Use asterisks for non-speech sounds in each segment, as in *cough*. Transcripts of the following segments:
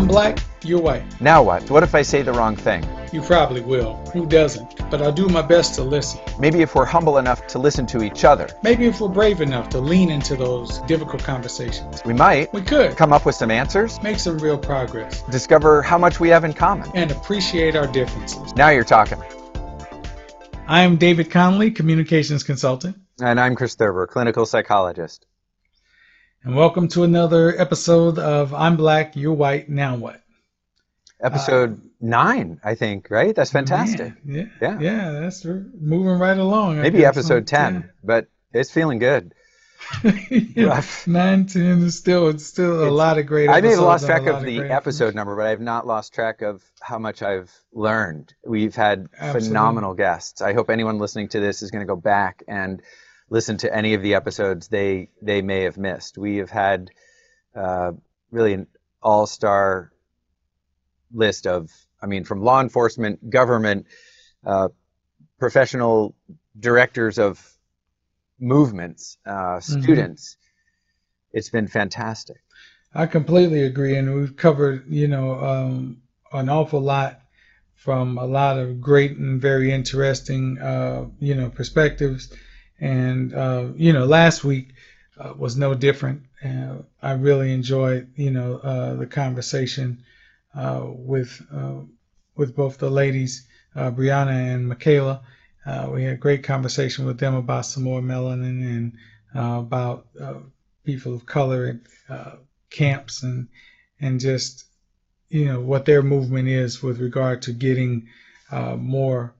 I'm black, you're white. Now what? What if I say the wrong thing? You probably will. Who doesn't? But I'll do my best to listen. Maybe if we're humble enough to listen to each other, Maybe if we're brave enough to lean into those difficult conversations. we might We could come up with some answers, make some real progress discover how much we have in common. and appreciate our differences. Now you're talking. I am David Connolly, communications consultant, And I'm Chris Thurber, clinical psychologist. And welcome to another episode of I'm Black, You're White, Now What? Episode uh, nine, I think, right? That's fantastic. Man, Yeah. yeah, yeah, that's moving right along. Maybe episode 10, but it's feeling good. *laughs* Yeah. Rough. Nine, ten is still it's still a It's- lot of great. I may have lost track of the episode number, but I have not lost track of how much I've learned. We've had Absolutely. phenomenal guests. I hope anyone listening to this is going to go back and listen to any of the episodes they they may have missed. We have had uh, really an all-star list of, I mean, from law enforcement, government, uh, professional directors of movements, uh, Mm-hmm. students. It's been fantastic. I completely agree, and we've covered, you know, um, an awful lot from a lot of great and very interesting, uh, you know, perspectives. And uh, you know, last week uh, was no different. I really enjoyed, you know, uh, the conversation uh, with uh, with both the ladies, Brianna and Michaela. We had a great conversation with them about S'more Melanin and about people of color uh, camps and and just you know what their movement is with regard to getting uh, more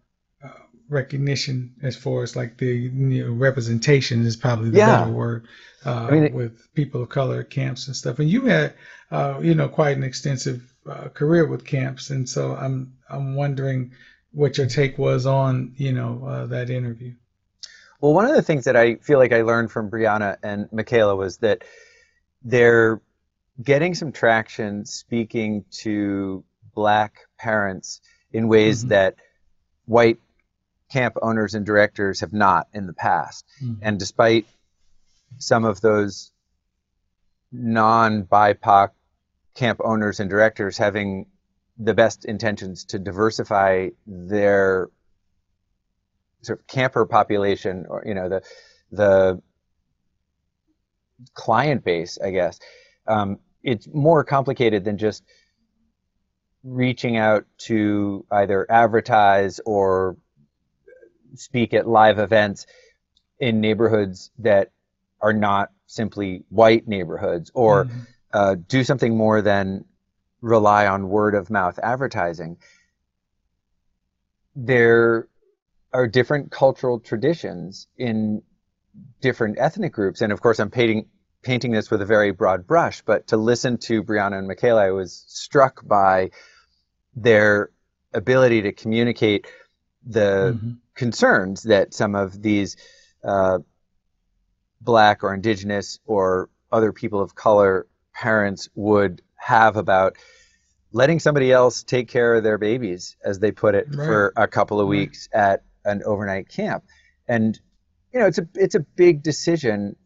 recognition as far as like the you know, representation is probably the Yeah. better word uh, I mean, it- with people of color camps and stuff. And you had uh, you know quite an extensive uh, career with camps, and so I'm I'm wondering what your take was on you know uh, that interview. Well, one of the things that I feel like I learned from Brianna and Michaela was that they're getting some traction speaking to black parents in ways Mhm. that white camp owners and directors have not in the past. Mhm. And despite some of those non BIPOC camp owners and directors having the best intentions to diversify their sort of camper population or you know the the client base i guess um, it's more complicated than just reaching out to either advertise or speak at live events in neighborhoods that are not simply white neighborhoods or Mhm. uh, do something more than rely on word of mouth advertising. There are different cultural traditions in different ethnic groups, and of course, I'm painting painting this with a very broad brush. But to listen to Brianna and Michaela, I was struck by their ability to communicate the Mhm. Concerns that some of these uh, black or indigenous or other people of color parents would have about letting somebody else take care of their babies, as they put it, Right. for a couple of Right. weeks at an overnight camp. And you know, it's a it's a big decision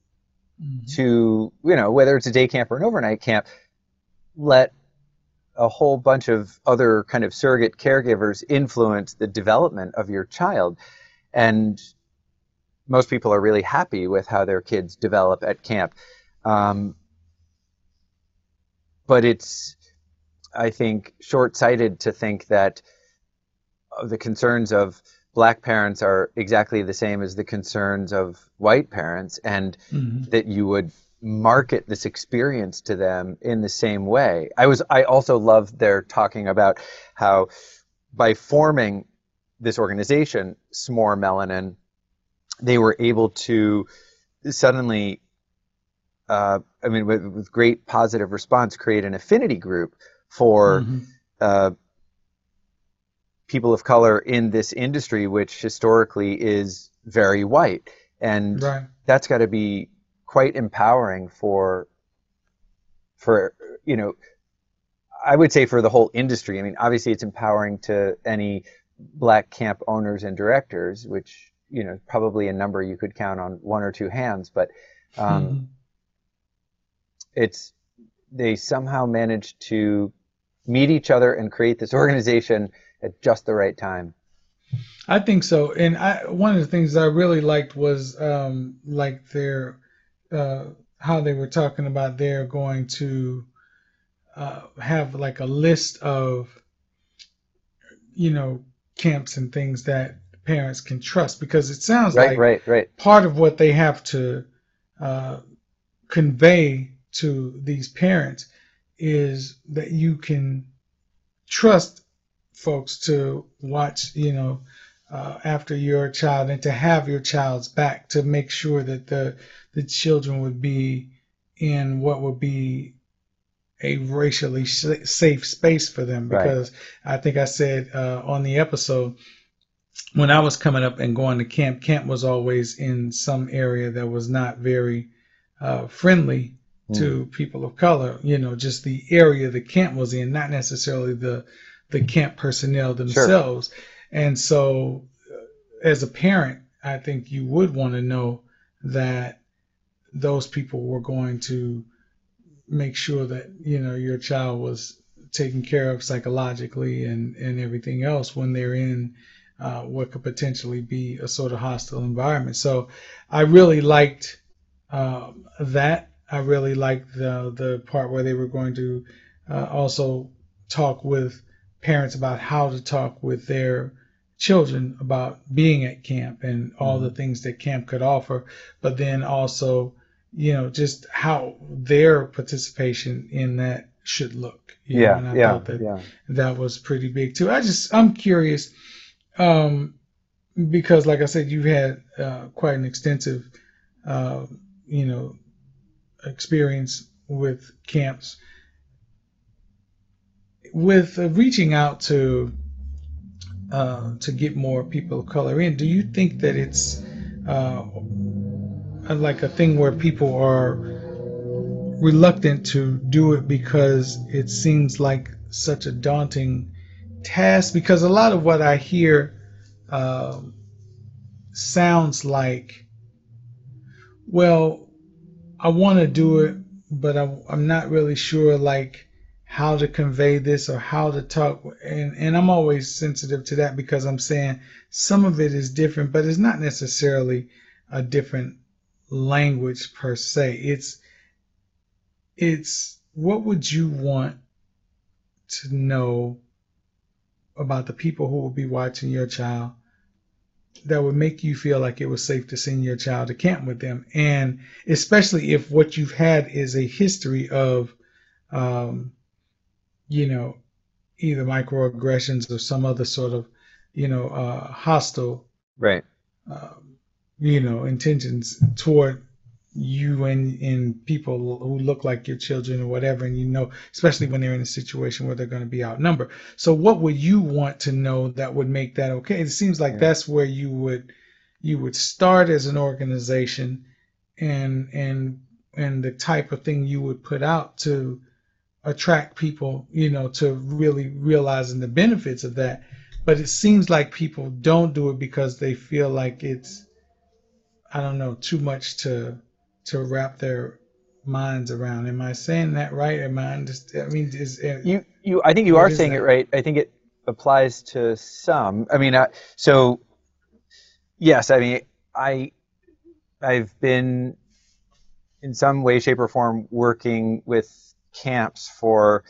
Mhm. to you know whether it's a day camp or an overnight camp. Let a whole bunch of other kind of surrogate caregivers influence the development of your child, and most people are really happy with how their kids develop at camp. Um, but it's, I think, short sighted to think that the concerns of black parents are exactly the same as the concerns of white parents, and Mhm. that you would market this experience to them in the same way. I was I also loved their talking about how by forming this organization, S'more Melanin, they were able to suddenly uh, I mean with, with great positive response create an affinity group for Mhm. uh, people of color in this industry, which historically is very white. And Right. that's got to be quite empowering for, for, you know, I would say for the whole industry. I mean, obviously it's empowering to any black camp owners and directors, which, you know, probably a number you could count on one or two hands, but um, Mhm. it's, they somehow managed to meet each other and create this organization at just the right time. I think so. And I, one of the things I really liked was um, like their uh, how they were talking about they're going to uh, have like a list of you know camps and things that parents can trust because it sounds right, like right, right. part of what they have to uh, convey to these parents is that you can trust folks to watch, you know, uh, after your child and to have your child's back to make sure that the the children would be in what would be a racially safe space for them because right. I think I said uh, on the episode when I was coming up and going to camp, camp was always in some area that was not very uh, friendly mm. to people of color. You know, just the area the camp was in, not necessarily the the camp personnel themselves. Sure. And so, uh, as a parent, I think you would want to know that those people were going to make sure that you know your child was taken care of psychologically and and everything else when they're in uh, what could potentially be a sort of hostile environment. So I really liked um, that. I really liked the the part where they were going to uh, also talk with parents about how to talk with their children about being at camp and all mm-hmm. the things that camp could offer, but then also, you know, just how their participation in that should look. yeah, know, and I yeah, thought that yeah. that was pretty big too. I just I'm curious, um, because like I said, you've had uh, quite an extensive, uh, you know, experience with camps with uh, reaching out to uh, to get more people of color in, do you think that it's uh, like a thing where people are reluctant to do it because it seems like such a daunting task? Because a lot of what I hear um, sounds like, well, I want to do it, but I, I'm not really sure like how to convey this or how to talk. And and I'm always sensitive to that because I'm saying some of it is different but it's not necessarily a different language per se. It's it's what would you want to know about the people who will be watching your child that would make you feel like it was safe to send your child to camp with them? And especially if what you've had is a history of um, you know, either microaggressions or some other sort of, you know, uh, hostile, right, uh, you know, intentions toward you and, and people who look like your children or whatever, and you know, especially when they're in a situation where they're going to be outnumbered. So, what would you want to know that would make that okay? It seems like yeah. that's where you would you would start as an organization, and and and the type of thing you would put out to attract people, you know, to really realizing the benefits of that. But it seems like people don't do it because they feel like it's, I don't know, too much to to wrap their minds around. Am I saying that right? Am I understand? I mean, is uh, you you? I think you are saying that? it right. I think it applies to some. I mean, so yes, I mean, I I've been in some way, shape, or form working with camps for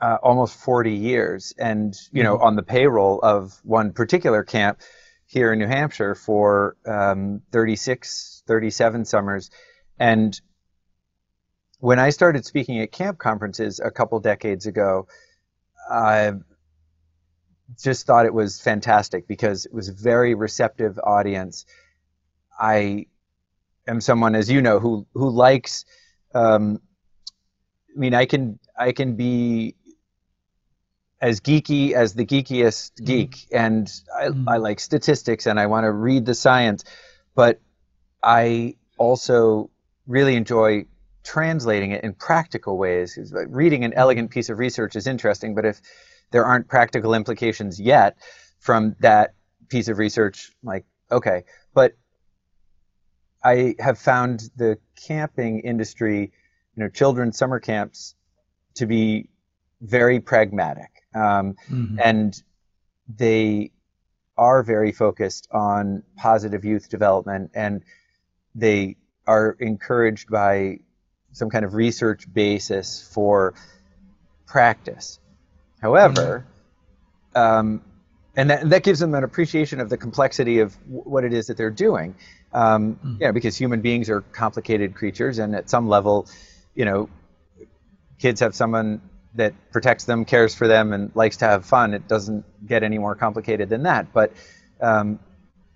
uh, almost 40 years. And you know mm-hmm. on the payroll of one particular camp here in new hampshire for um, 36 37 summers. And when i started speaking at camp conferences a couple decades ago i just thought it was fantastic because it was a very receptive audience. I am someone as you know who who likes um, I mean, I can I can be as geeky as the geekiest mm-hmm. geek, mm. and I, mm. I like statistics and I want to read the science, but I also really enjoy translating it in practical ways. Reading an elegant piece of research is interesting, but if there aren't practical implications yet from that piece of research, like okay, but I have found the camping industry you know children's summer camps to be very pragmatic, um, Mhm. and they are very focused on positive youth development, and they are encouraged by some kind of research basis for practice. However, um, and that, that gives them an appreciation of the complexity of w- what it is that they're doing. Um, Mhm. You know, because human beings are complicated creatures, and at some level, you know, kids have someone that protects them, cares for them, and likes to have fun. It doesn't get any more complicated than that. But um,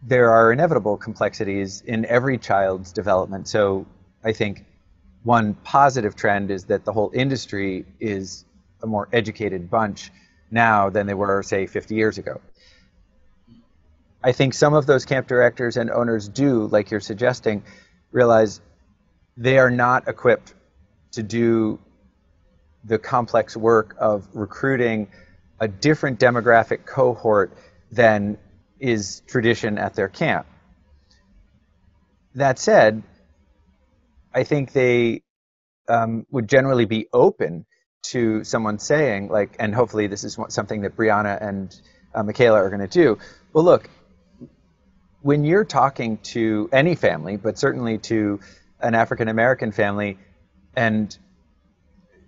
there are inevitable complexities in every child's development. So I think one positive trend is that the whole industry is a more educated bunch now than they were, say, 50 years ago. I think some of those camp directors and owners do, like you're suggesting, realize they are not equipped to do the complex work of recruiting a different demographic cohort than is tradition at their camp. That said, I think they um, would generally be open to someone saying, like, and hopefully this is something that Brianna and uh, Michaela are going to do. Well, look, when you're talking to any family, but certainly to an African American family, and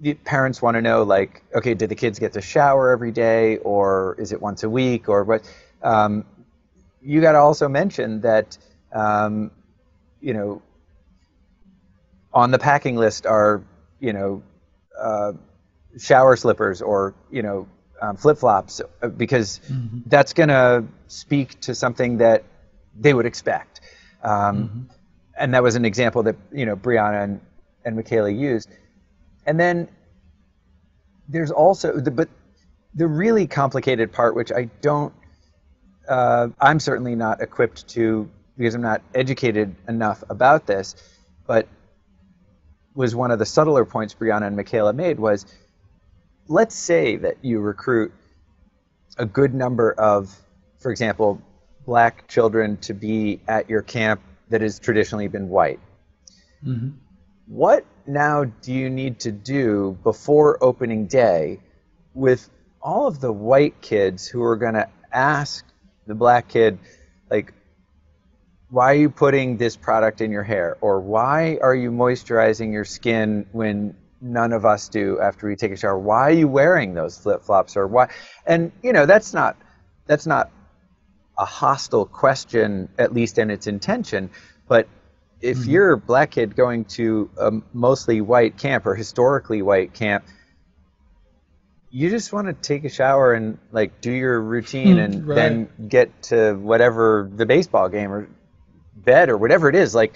the parents want to know, like, okay, did the kids get to shower every day, or is it once a week, or what? Um, you got to also mention that, um, you know, on the packing list are, you know, uh, shower slippers or you know um, flip flops, because Mhm. that's going to speak to something that they would expect. Um, Mhm. and that was an example that you know Brianna and, and Michaela used. And then there's also the but the really complicated part, which I don't, uh, I'm certainly not equipped to because I'm not educated enough about this, but was one of the subtler points Brianna and Michaela made was, let's say that you recruit a good number of, for example, black children to be at your camp that has traditionally been white. Mhm. What now do you need to do before opening day with all of the white kids who are going to ask the black kid, like, why are you putting this product in your hair? Or why are you moisturizing your skin when none of us do after we take a shower? Why are you wearing those flip flops? Or why? And, you know, that's not, that's not a hostile question, at least in its intention. But if Mhm. you're a black kid going to a mostly white camp or historically white camp, you just want to take a shower and like do your routine Hmm, and right. then get to whatever the baseball game or bed or whatever it is. Like,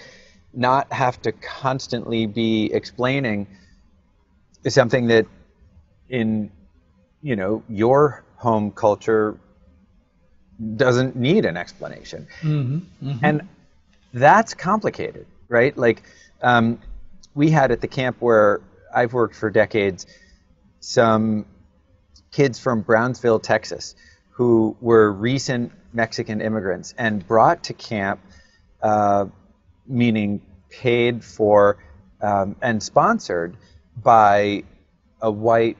not have to constantly be explaining something that in you know your home culture doesn't need an explanation Mhm. Mhm. and that's complicated right? Like um, we had at the camp where i've worked for decades some kids from brownsville texas who were recent mexican immigrants and brought to camp uh, meaning paid for um, and sponsored by a white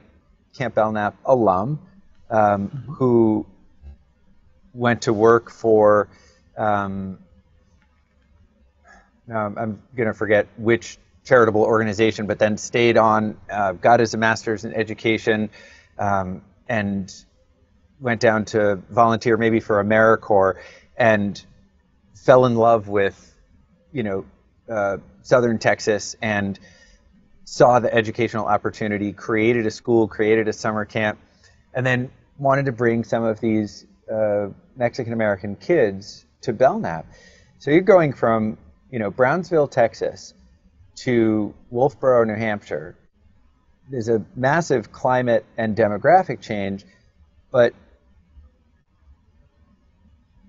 camp belknap alum um, who went to work for um, um, I'm going to forget which charitable organization, but then stayed on, uh, got his master's in education, um, and went down to volunteer maybe for AmeriCorps, and fell in love with, you know, uh, Southern Texas, and saw the educational opportunity, created a school, created a summer camp, and then wanted to bring some of these uh, Mexican American kids to Belknap. So you're going from, you know, Brownsville, Texas, to Wolfeboro, New Hampshire. There's a massive climate and demographic change, but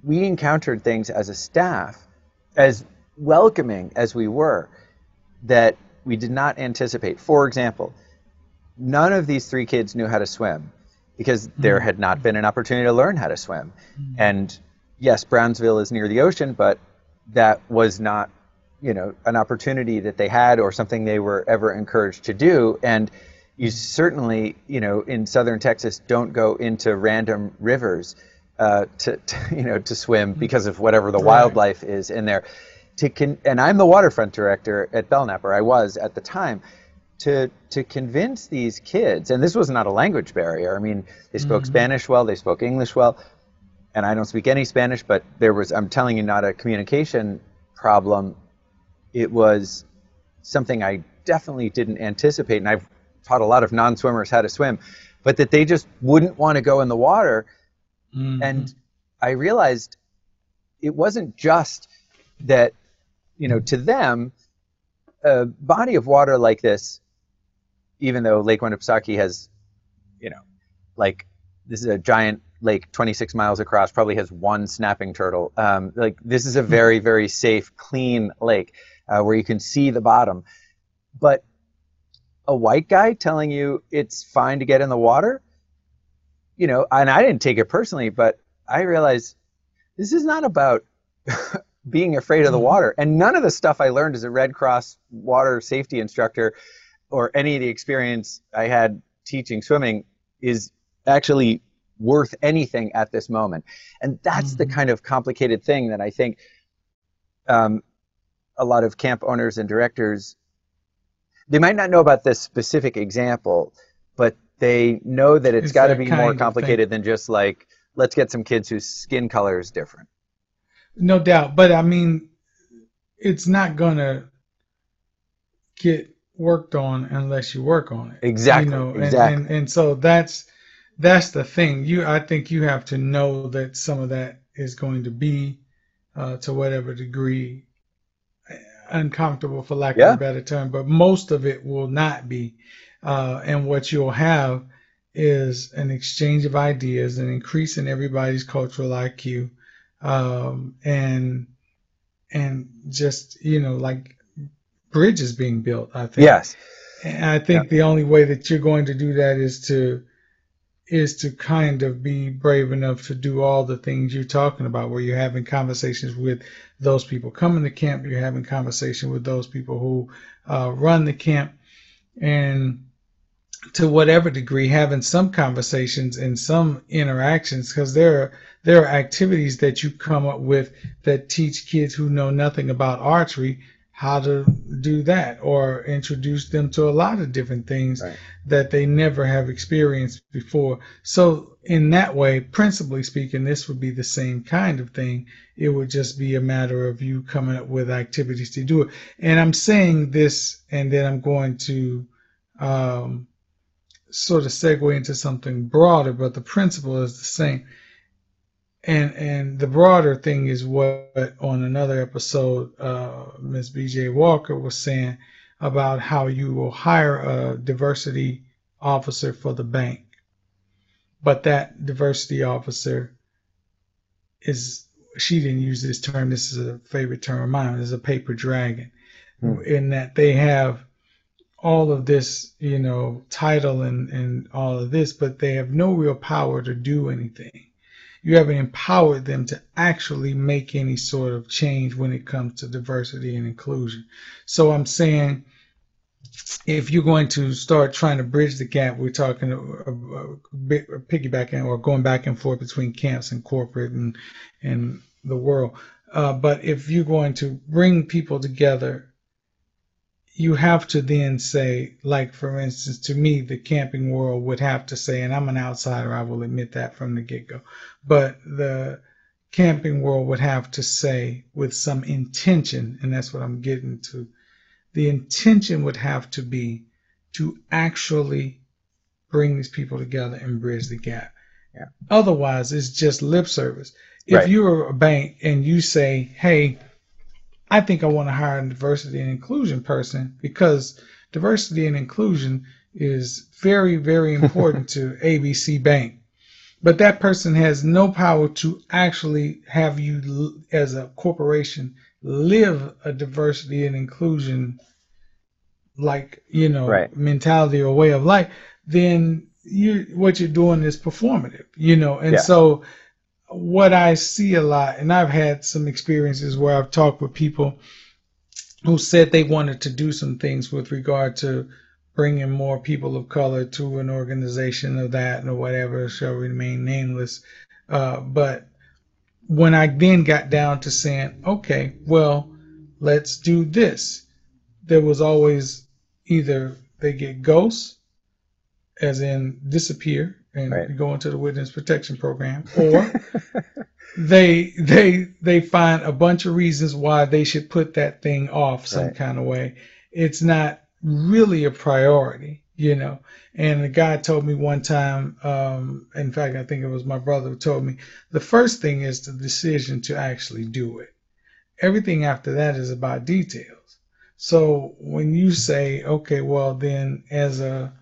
we encountered things as a staff, as welcoming as we were, that we did not anticipate. For example, none of these three kids knew how to swim because there mm-hmm. had not been an opportunity to learn how to swim. Mm-hmm. And yes, Brownsville is near the ocean, but that was not, you know, an opportunity that they had or something they were ever encouraged to do. And you certainly, you know, in southern Texas, don't go into random rivers uh, to, to, *laughs* you know, to swim because of whatever the wildlife is in there. To con- and I'm the waterfront director at Belknap, or I was at the time. To to convince these kids, and this was not a language barrier. I mean, they spoke Spanish well, they spoke English well, and I don't speak any Spanish, but there was, I'm telling you, not a communication problem. It was something I definitely didn't anticipate, and I've taught a lot of non-swimmers how to swim, but that they just wouldn't want to go in the water. Mhm. And I realized it wasn't just that, you know, to them, a body of water like this, even though Lake Winnipesaukee has, you know, like this is a giant lake 26 miles across, probably has one snapping turtle. Um, like this is a very, very safe, clean lake uh, where you can see the bottom. But a white guy telling you it's fine to get in the water, you know, and I didn't take it personally, but I realized this is not about *laughs* being afraid of the Mhm. water. And none of the stuff I learned as a Red Cross water safety instructor or any of the experience I had teaching swimming is actually worth anything at this moment. And that's the Mhm. kind of complicated thing that I think um, a lot of camp owners and directors they might not know about this specific example, but they know that it's It's got to be more complicated than just like let's get some kids whose skin color is different. No doubt, but I mean, it's not gonna get worked on unless you work on it. Exactly, You know, and, exactly. and and so that's that's the thing. You, I think you have to know that some of that is going to be, uh, to whatever degree, uh, uncomfortable, for lack Yeah. of a better term. But most of it will not be, uh, and what you'll have is an exchange of ideas, an increase in everybody's cultural IQ, um, and and just you know like bridges being built. I think. Yes. And I think the only way that you're going to do that is to is to kind of be brave enough to do all the things you're talking about, where you're having conversations with those people coming to camp, you're having conversation with those people who uh, run the camp, and to whatever degree having some conversations and some interactions because there are there are activities that you come up with that teach kids who know nothing about archery how to do that or introduce them to a lot of different things Right. that they never have experienced before so in that way principally speaking this would be the same kind of thing it would just be a matter of you coming up with activities to do it and i'm saying this and then i'm going to um, sort of segue into something broader, but the principle is the same. And and the broader thing is what on another episode, uh, Ms. B.J. Walker was saying about how you will hire a diversity officer for the bank, but that diversity officer is she didn't use this term. This is a favorite term of mine. Is a paper dragon, Hmm. in that they have all of this, you know, title and, and all of this, but they have no real power to do anything. You haven't empowered them to actually make any sort of change when it comes to diversity and inclusion. So I'm saying if you're going to start trying to bridge the gap, we're talking uh, uh, piggybacking or going back and forth between camps and corporate and and the world. Uh, but if you're going to bring people together you have to then say, like for instance, to me, the camping world would have to say, and I'm an outsider, I will admit that from the get go, but the camping world would have to say with some intention, and that's what I'm getting to. The intention would have to be to actually bring these people together and bridge the gap. Yeah. Otherwise, it's just lip service. If Right. you're a bank and you say, hey, I think I want to hire a diversity and inclusion person because diversity and inclusion is very, very important *laughs* to ABC Bank. But that person has no power to actually have you, as a corporation, live a diversity and inclusion, like you know, Right. mentality or way of life. Then you, what you're doing is performative, you know, and Yeah. so what I see a lot, and I've had some experiences where I've talked with people who said they wanted to do some things with regard to bringing more people of color to an organization of that or whatever shall remain nameless. Uh, but when I then got down to saying, okay, well, let's do this, there was always either they get ghosts, as in disappear and right. go into the witness protection program, *laughs* or they they they find a bunch of reasons why they should put that thing off some right. kind of way. It's not really a priority, you know. And the guy told me one time, um, in fact, I think it was my brother who told me, the first thing is the decision to actually do it. Everything after that is about details. So when you say, okay, well then as a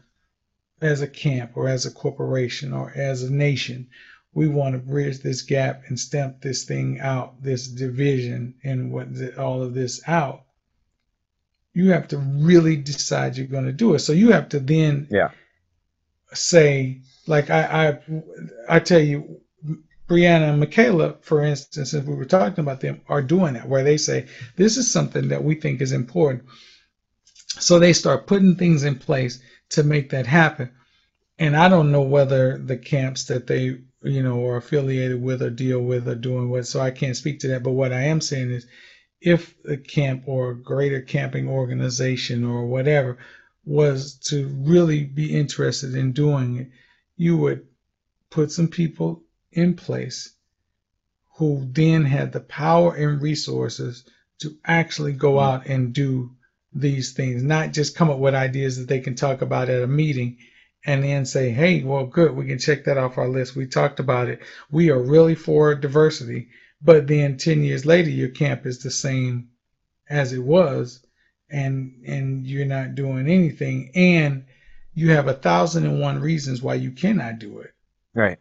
as a camp or as a corporation or as a nation, we want to bridge this gap and stamp this thing out, this division and what all of this out. You have to really decide you're going to do it. So you have to then yeah. say, like I, I, I tell you, Brianna and Michaela, for instance, if we were talking about them, are doing that, where they say, this is something that we think is important. So they start putting things in place to make that happen. And I don't know whether the camps that they, you know, are affiliated with or deal with are doing what, so I can't speak to that. But what I am saying is, if a camp or a greater camping organization or whatever was to really be interested in doing it, you would put some people in place who then had the power and resources to actually go out and do these things, not just come up with ideas that they can talk about at a meeting and then say, hey, well, good, we can check that off our list. We talked about it. We are really for diversity. But then 10 years later, your camp is the same as it was, and and you're not doing anything, and you have a thousand and one reasons why you cannot do it. Right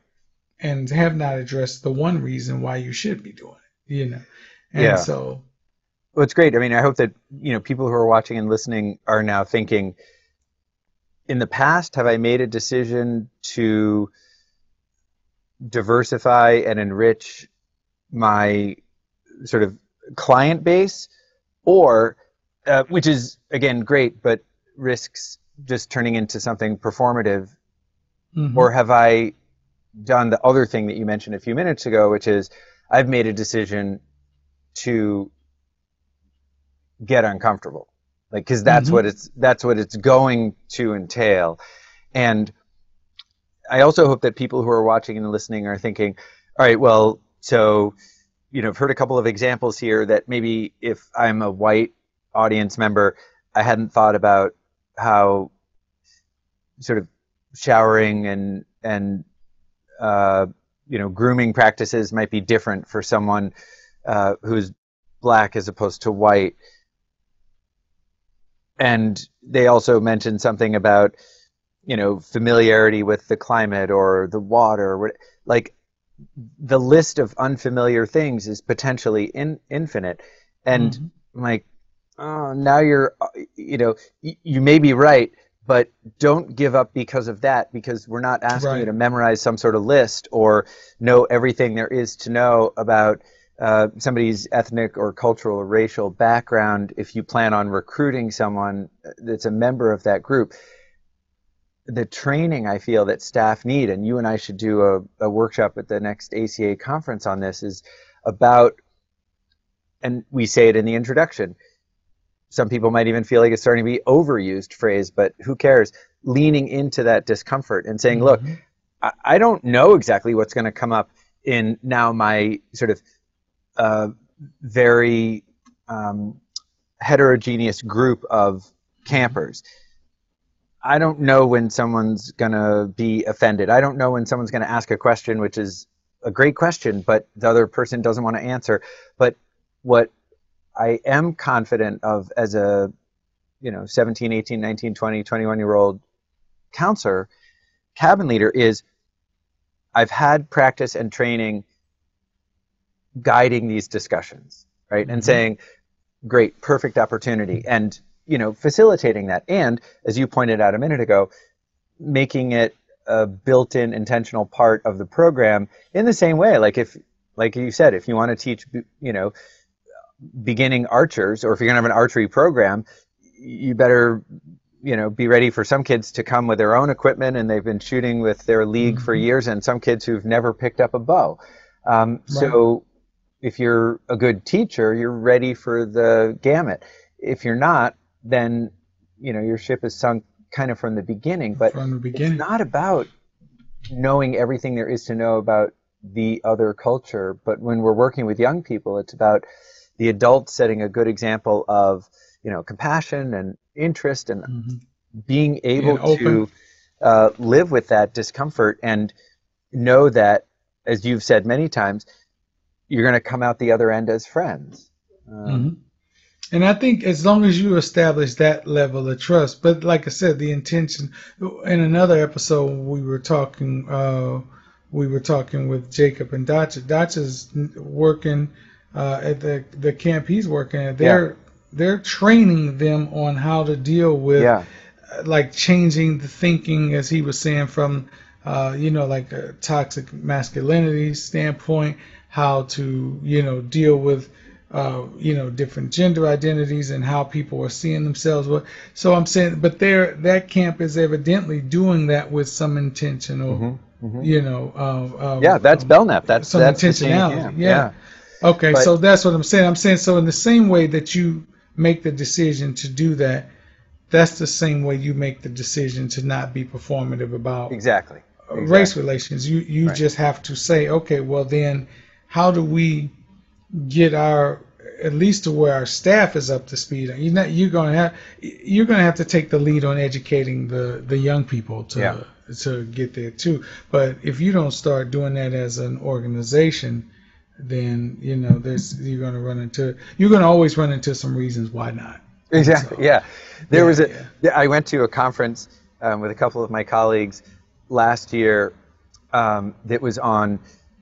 and have not addressed the one reason why you should be doing it. You know, and yeah. so. Well, it's great. I mean, I hope that you know people who are watching and listening are now thinking. In the past, have I made a decision to diversify and enrich my sort of client base, or uh, which is again great, but risks just turning into something performative, mm-hmm. or have I done the other thing that you mentioned a few minutes ago, which is I've made a decision to get uncomfortable, like because that's mm-hmm. what it's that's what it's going to entail, and I also hope that people who are watching and listening are thinking, all right, well, so you know, I've heard a couple of examples here that maybe if I'm a white audience member, I hadn't thought about how sort of showering and and uh, you know, grooming practices might be different for someone uh, who's black as opposed to white. And they also mentioned something about, you know, familiarity with the climate or the water. Like the list of unfamiliar things is potentially in, infinite. And mm-hmm. like, oh, now you're, uh, you know, you may be right, but don't give up because of that because we're not asking right. you to memorize some sort of list or know everything there is to know about uh, somebody's ethnic or cultural or racial background if you plan on recruiting someone that's a member of that group the training i feel that staff need and you and i should do a, a workshop at the next aca conference on this is about and we say it in the introduction some people might even feel like it's starting to be overused phrase, but who cares? Leaning into that discomfort and saying, mm-hmm. look, I, I, don't know exactly what's going to come up in now my sort of uh, very um, heterogeneous group of campers. I don't know when someone's going to be offended. I don't know when someone's going to ask a question, which is a great question, but the other person doesn't want to answer. But what I am confident of as a you know 17 18 19 20 21 year old counselor cabin leader is I've had practice and training guiding these discussions right mm-hmm. and saying great perfect opportunity and you know facilitating that and as you pointed out a minute ago making it a built-in intentional part of the program in the same way like if like you said if you want to teach you know beginning archers, or if you're going to have an archery program, you better you know, be ready for some kids to come with their own equipment and they've been shooting with their league for Mhm. years, and some kids who've never picked up a bow. Um, So if you're a good teacher, you're ready for the gamut. If you're not, then you know your ship is sunk kind of from the beginning. But from the it's beginning. not about knowing everything there is to know about the other culture. But when we're working with young people, it's about the adults setting a good example of you know compassion and interest and Mhm. being able open. to uh, live with that discomfort and know that, as you've said many times, you're going to come out the other end as friends. Um, Mhm. And I think as long as you establish that level of trust, but like I said, the intention. In another episode, we were talking. Uh, we were talking with Jacob and Dacha. Dacha's working uh, at the the camp he's working at. They're they're training them on how to deal with Yeah, uh, like changing the thinking, as he was saying, from uh, you know like a toxic masculinity standpoint, how to you know deal with uh, you know different gender identities and how people are seeing themselves. Well, So I'm saying, but there that camp is evidently doing that with some intentional, Mhm, mhm. you know. Uh, yeah, that's um, Belknap. That's some that's intentionality, camp. yeah. Okay, But- so that's what I'm saying. I'm saying so in the same way that you make the decision to do that, that's the same way you make the decision to not be performative about exactly. exactly. race relations. You you Right. just have to say, okay, well then, how do we get our at least to where our staff is up to speed? You're not you're gonna have you're gonna have to take the lead on educating the the young people to Yeah. to get there too. But if you don't start doing that as an organization, then you know there's you're gonna run into you're gonna always run into some reasons why not. Exactly. So- Yeah. There Yeah, was a. yeah. yeah, I went to a conference um, with a couple of my colleagues last year um, that was on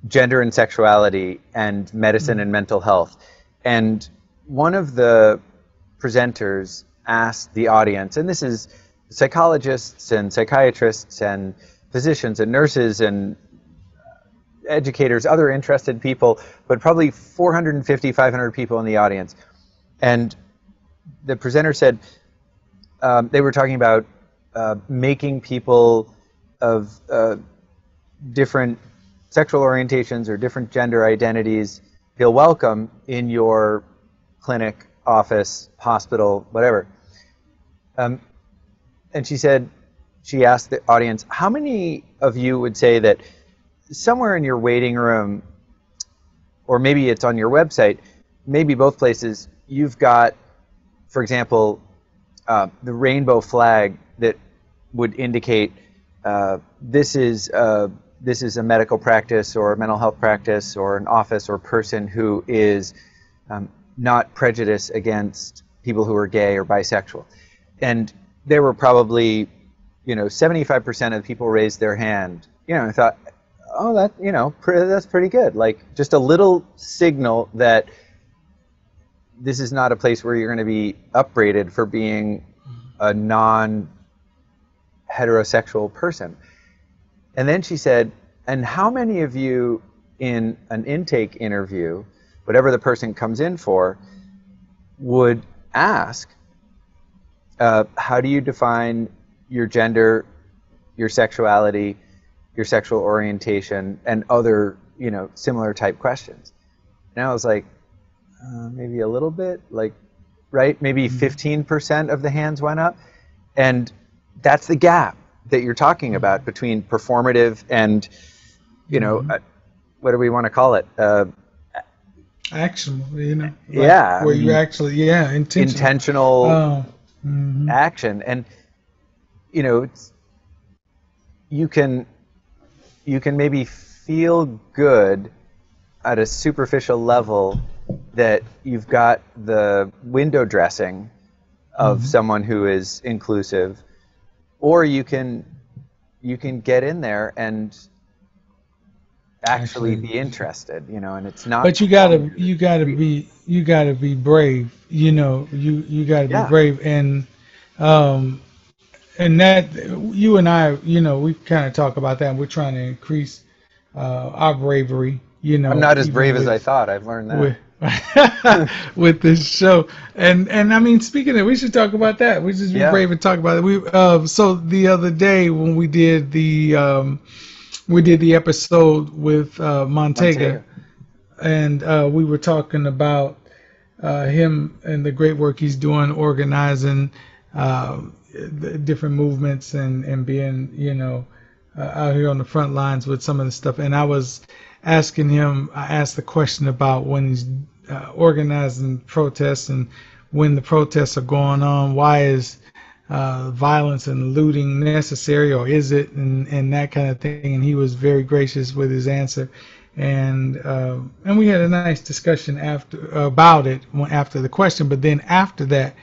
gender and sexuality and medicine and mental health. And one of the presenters asked the audience, and this is psychologists and psychiatrists and physicians and nurses and educators, other interested people, but probably 450, 500 people in the audience. And the presenter said um, they were talking about uh, making people of uh, different sexual orientations or different gender identities feel welcome in your clinic, office, hospital, whatever. Um, and she said, she asked the audience, how many of you would say that somewhere in your waiting room, or maybe it's on your website, maybe both places, you've got, for example, uh, the rainbow flag that would indicate uh, this is uh, this is a medical practice or a mental health practice or an office or person who is um, not prejudiced against people who are gay or bisexual. And there were probably, you know, 75% of the people raised their hand. You know, I thought, oh, that, you know, pr- that's pretty good. Like just a little signal that this is not a place where you're going to be upbraided for being a non heterosexual person. And then she said, and how many of you in an intake interview, whatever the person comes in for, would ask, uh, how do you define your gender, your sexuality, your sexual orientation, and other, you know, similar type questions? And I was like, uh, maybe a little bit, like, right? Maybe 15% of the hands went up. And that's the gap that you're talking about between performative and, you know, Mhm. uh, what do we want to call it? Uh, Actionable, you know. like Yeah, Where you actually, yeah, intentional. intentional Oh, mhm. action. And, you know, it's, you can, you can maybe feel good at a superficial level that you've got the window dressing of Mhm. someone who is inclusive, or you can you can get in there and actually, Actually- be interested, you know, and it's not. But you gotta, you gotta be, you gotta be brave. You know, you you gotta be brave, and um, and that you and I, you know, we kind of talk about that. and We're trying to increase uh, our bravery. You know, I'm not as brave as I thought. I've learned that. with *laughs* with this show. And and I mean, speaking of, we should talk about that. We just be Yeah. brave and talk about it. We uh, so the other day when we did the um, we did the episode with uh, Montega, Montega. and uh, we were talking about uh, him and the great work he's doing organizing um, the different movements and and being you know uh, out here on the front lines with some of the stuff. And I was asking him, I asked the question about when he's uh, organizing protests and when the protests are going on, why is uh, violence and looting necessary or is it and, and that kind of thing? And he was very gracious with his answer. And uh, and we had a nice discussion after about it after the question. But then after that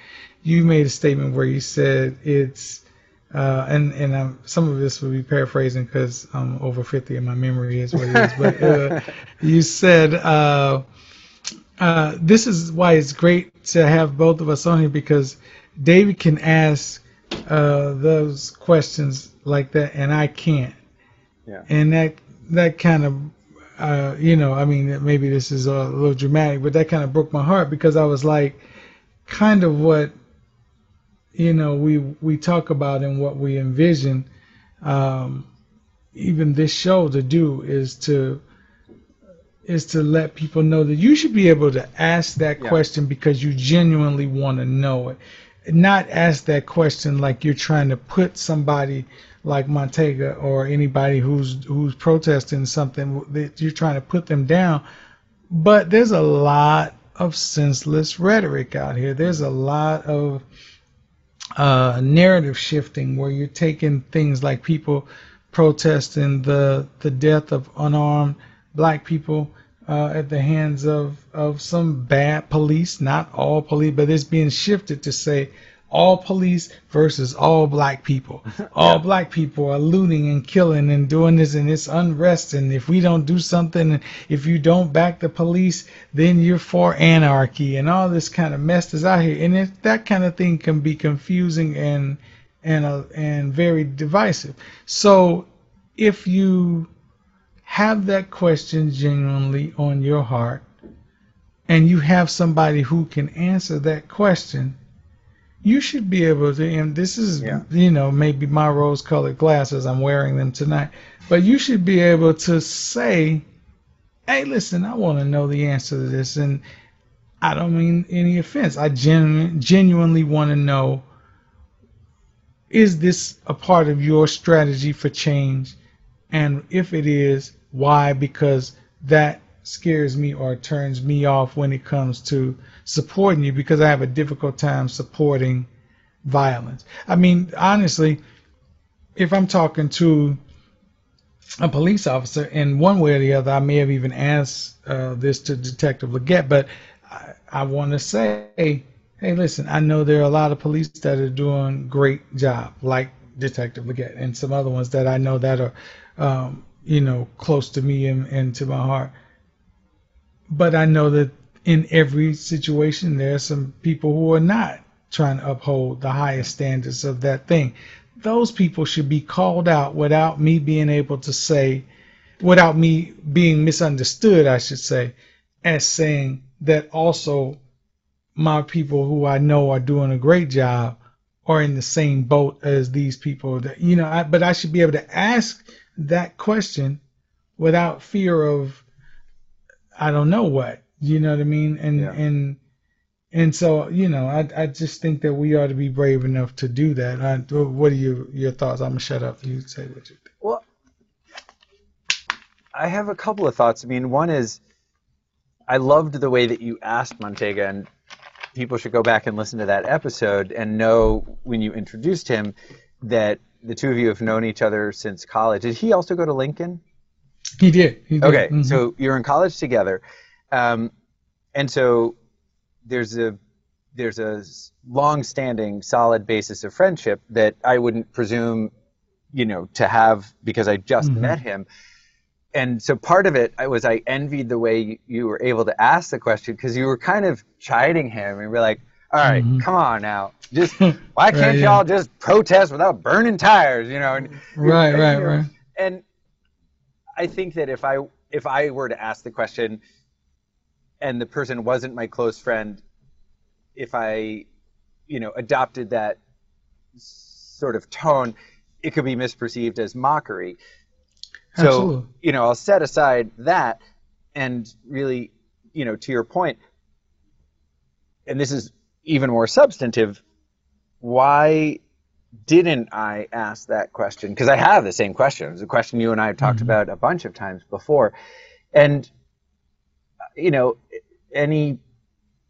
you made a statement where you said it's uh, and and um, some of this will be paraphrasing because I'm over 50 and my memory is what it is. But uh, *laughs* you said uh, uh, this is why it's great to have both of us on here because David can ask uh, those questions like that and I can't. Yeah. And that that kind of uh, you know, I mean, maybe this is a little dramatic, but that kind of broke my heart because I was like, kind of what you know we we talk about and what we envision um, even this show to do is to is to let people know that you should be able to ask that Yeah. question because you genuinely want to know it. Not ask that question like you're trying to put somebody like Montega or anybody who's who's protesting something that you're trying to put them down. But there's a lot of senseless rhetoric out here. There's a lot of uh, narrative shifting where you're taking things like people protesting the the death of unarmed black people uh, at the hands of of some bad police, not all police, but it's being shifted to say all police versus all black people. *laughs* All black people are looting and killing and doing this and it's unrest and if we don't do something if you don't back the police then you're for anarchy and all this kind of mess is out here and it, that kind of thing can be confusing and and uh, and very divisive. So if you have that question genuinely on your heart and you have somebody who can answer that question you should be able to and this is Yeah. you know maybe my rose colored glasses i'm wearing them tonight but you should be able to say hey listen i want to know the answer to this and i don't mean any offense i genu- genuinely want to know is this a part of your strategy for change and if it is why because that scares me or turns me off when it comes to supporting you because I have a difficult time supporting violence. I mean, honestly, if I'm talking to a police officer in one way or the other, I may have even asked uh, this to Detective Leggett, but I, I want to say, hey, listen, I know there are a lot of police that are doing great job, like Detective Leggett and some other ones that I know that are, um, you know, close to me and, and to my heart. But I know that in every situation, there are some people who are not trying to uphold the highest standards of that thing. Those people should be called out without me being able to say, without me being misunderstood, I should say, as saying that also my people who I know are doing a great job are in the same boat as these people that you know I, but I should be able to ask that question without fear of I don't know what you know what I mean? And Yeah. and and so you know I I just think that we ought to be brave enough to do that. I, what are your your thoughts? I'm gonna shut up. You say what you think. Well, I have a couple of thoughts. I mean, one is I loved the way that you asked Montega, and people should go back and listen to that episode and know when you introduced him that the two of you have known each other since college. Did he also go to Lincoln? he did, he did. Okay, Mhm. so you're in college together, um, and so there's a there's a long-standing, solid basis of friendship that I wouldn't presume, you know, to have because I just Mhm. met him. And so part of it was I envied the way you, you were able to ask the question because you were kind of chiding him and we're like, all right, Mhm. come on now, just why *laughs* can't yeah. y'all just protest without burning tires, you know? And, right right you know, right and I think that if I if I were to ask the question, and the person wasn't my close friend, if I, you know, adopted that sort of tone, it could be misperceived as mockery. Absolutely. So, you know, I'll set aside that and really, you know, to your point, and this is even more substantive, why didn't I ask that question? Because I have the same question. It's a question you and I have talked Mhm. about a bunch of times before. And, you know, any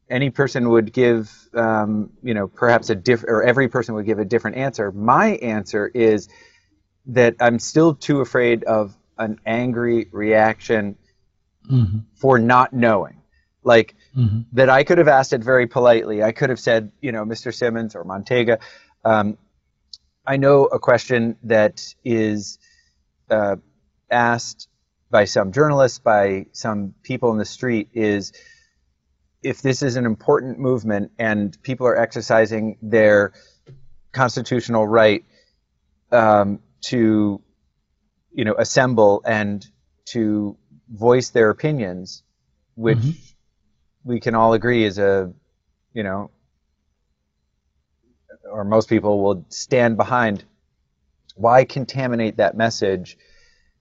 any person would give, um, you know, perhaps a diff, or every person would give a different answer. My answer is that I'm still too afraid of an angry reaction hmm for not knowing. Like hmm that I could have asked it very politely. I could have said, you know, Mr. Simmons or Montega, um, I know a question that is uh, asked by some journalists, by some people in the street, is if this is an important movement and people are exercising their constitutional right um, to, you know, assemble and to voice their opinions, which Mhm. We can all agree is a, you know, or most people will stand behind. Why contaminate that message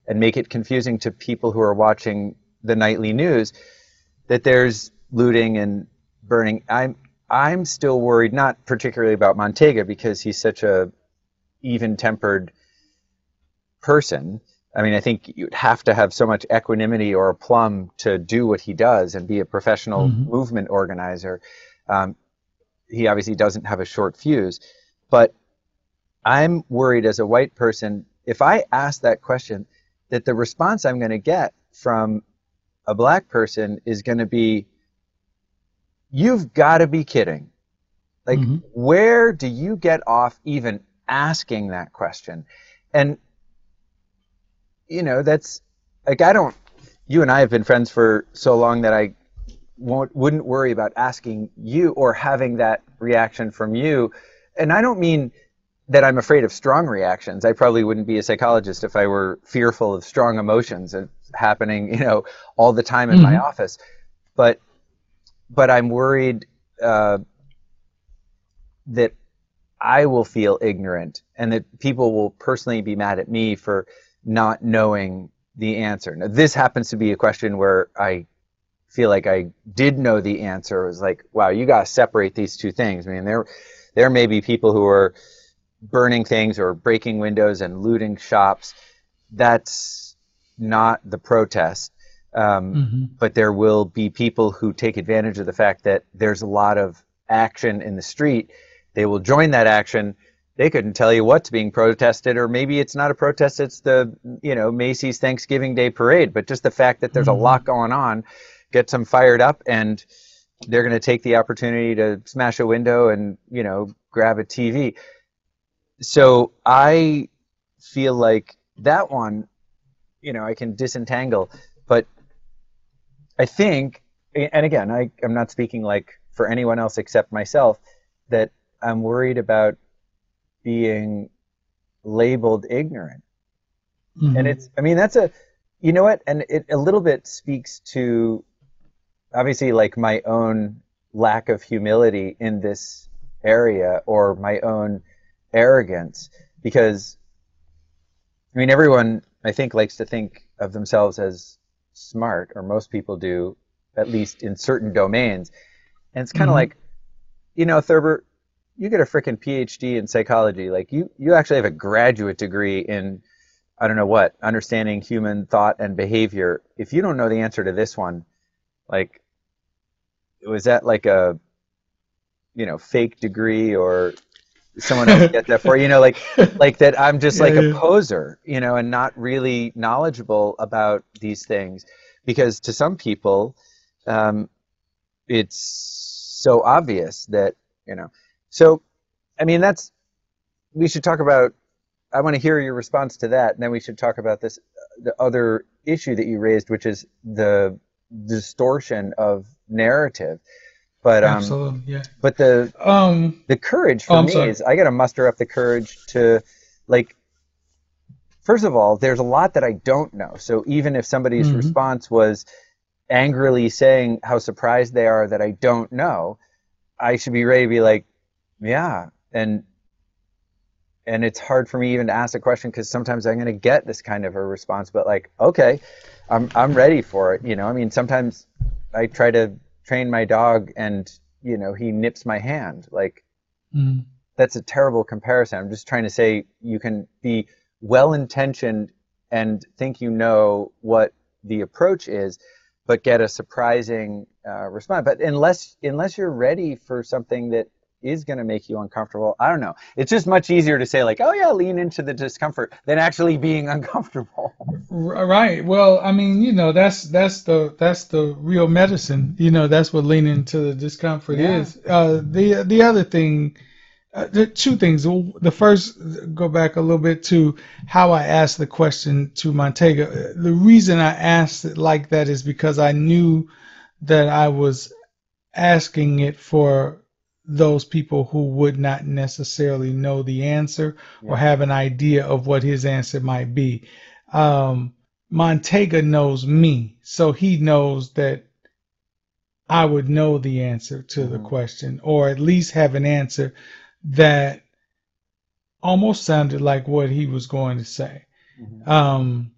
and make it confusing to people who are watching the nightly news that there's looting and burning? I'm I'm still worried, not particularly about Montega because he's such a even-tempered person. I mean, I think you'd have to have so much equanimity or aplomb to do what he does and be a professional Mhm. movement organizer. Um, he obviously doesn't have a short fuse, but I'm worried as a white person if I ask that question that the response I'm going to get from a black person is going to be, "You've got to be kidding." Like, Mhm. where do you get off even asking that question? And you know, that's like I don't. You and I have been friends for so long that I won't wouldn't worry about asking you or having that reaction from you. And I don't mean that I'm afraid of strong reactions. I probably wouldn't be a psychologist if I were fearful of strong emotions happening, you know, all the time in my Mhm. office. But but I'm worried uh, that I will feel ignorant and that people will personally be mad at me for not knowing the answer. Now, this happens to be a question where I feel like I did know the answer. It was like, wow, you got to separate these two things. I mean, there, there may be people who are burning things or breaking windows and looting shops. That's not the protest. Um, hmm but there will be people who take advantage of the fact that there's a lot of action in the street. They will join that action. They couldn't tell you what's being protested, or maybe it's not a protest, it's the you know Macy's Thanksgiving Day parade. But just the fact that there's a Mhm. lot going on gets them fired up, and they're going to take the opportunity to smash a window and you know grab a TV. So I feel like that one, you know, I can disentangle, but I think, and again, I, I'm not speaking like for anyone else except myself, that I'm worried about being labeled ignorant. hmm And it's, I mean, that's a, you know what? And it a little bit speaks to obviously like my own lack of humility in this area or my own arrogance because I mean, everyone I think likes to think of themselves as smart, or most people do, at least in certain domains. And it's kind of Mhm. like, you know, Thurber, you get a freaking PhD in psychology. Like you, you actually have a graduate degree in, I don't know what, understanding human thought and behavior. If you don't know the answer to this one, like, was that like a, you know, fake degree or someone else get that for you? Know, like *laughs* like that I'm just Yeah, like a yeah. poser, you know, and not really knowledgeable about these things because to some people, um, it's so obvious that you know. So, I mean, that's we should talk about. I want to hear your response to that, and then we should talk about this the other issue that you raised, which is the distortion of narrative. But um, Absolutely, yeah. but the Um, the courage for Oh, me sorry. is I got to muster up the courage to like first of all there's a lot that I don't know so even if somebody's Mhm. response was angrily saying how surprised they are that I don't know, I should be ready to be like, yeah, and and it's hard for me even to ask a question because sometimes I'm going to get this kind of a response, but like, okay, I'm I'm ready for it. You know, I mean, sometimes I try to train my dog and you know he nips my hand like Mm. that's a terrible comparison i'm just trying to say you can be well intentioned and think you know what the approach is but get a surprising uh, response but unless unless you're ready for something that is going to make you uncomfortable i don't know it's just much easier to say like oh yeah lean into the discomfort than actually being *laughs* uncomfortable Right. Well, I mean, you know, that's that's the that's the real medicine. You know, that's what leaning into the discomfort Yeah. is. Uh, the the other thing, uh, the two things. The first, go back a little bit to how I asked the question to Montega. The reason I asked it like that is because I knew that I was asking it for those people who would not necessarily know the answer or have an idea of what his answer might be. Um, Montega knows me, so he knows that I would know the answer to the Mhm. question, or at least have an answer that almost sounded like what he was going to say. Um,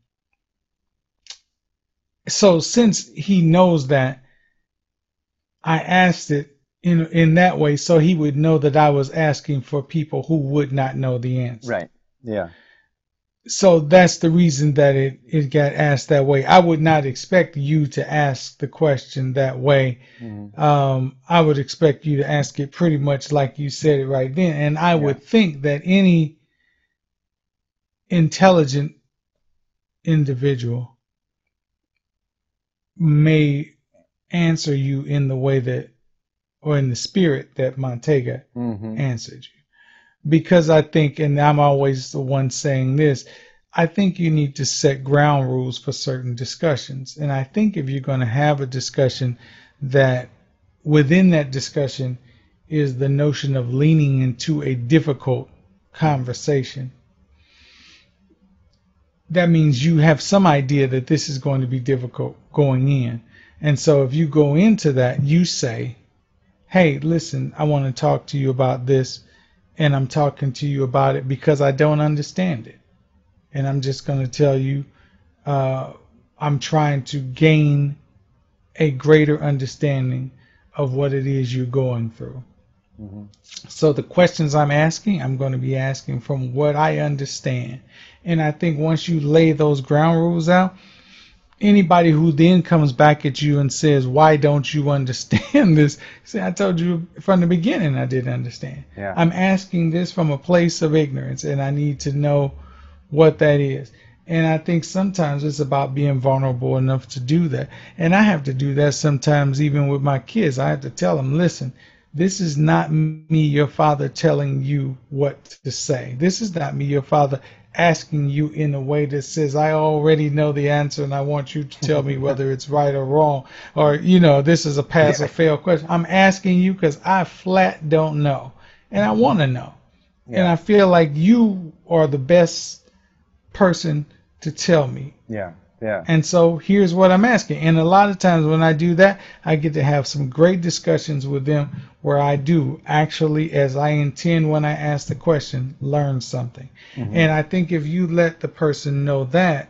so since he knows that, I asked it in in that way so he would know that I was asking for people who would not know the answer. right yeah So that's the reason that it, it got asked that way. I would not expect you to ask the question that way. Mhm. Um, I would expect you to ask it pretty much like you said it right then. And I Yeah. would think that any intelligent individual may answer you in the way that, or in the spirit that Montega Mhm. answered you. Because I think, and I'm always the one saying this, I think you need to set ground rules for certain discussions. And I think if you're going to have a discussion, that within that discussion is the notion of leaning into a difficult conversation. That means you have some idea that this is going to be difficult going in. And so if you go into that, you say, hey, listen, I want to talk to you about this, and I'm talking to you about it because I don't understand it. And I'm just going to tell you, uh, I'm trying to gain a greater understanding of what it is you're going through. Mhm. So the questions I'm asking, I'm going to be asking from what I understand. And I think once you lay those ground rules out, anybody who then comes back at you and says, "Why don't you understand *laughs* this?" Say, "I told you from the beginning I didn't understand." Yeah. I'm asking this from a place of ignorance, and I need to know what that is. And I think sometimes it's about being vulnerable enough to do that. And I have to do that sometimes, even with my kids. I have to tell them, listen, this is not me, your father, telling you what to say. This is not me, your father, asking you in a way that says, I already know the answer and I want you to tell me whether it's right or wrong. Or, you know, this is a pass or fail question. I'm asking you because I flat don't know. And I want to know. And I feel like you are the best person to tell me. yeah yeah And so here's what I'm asking. And a lot of times when I do that, I get to have some great discussions with them where I do actually, as I intend when I ask the question, learn something. Mm-hmm. And I think if you let the person know that,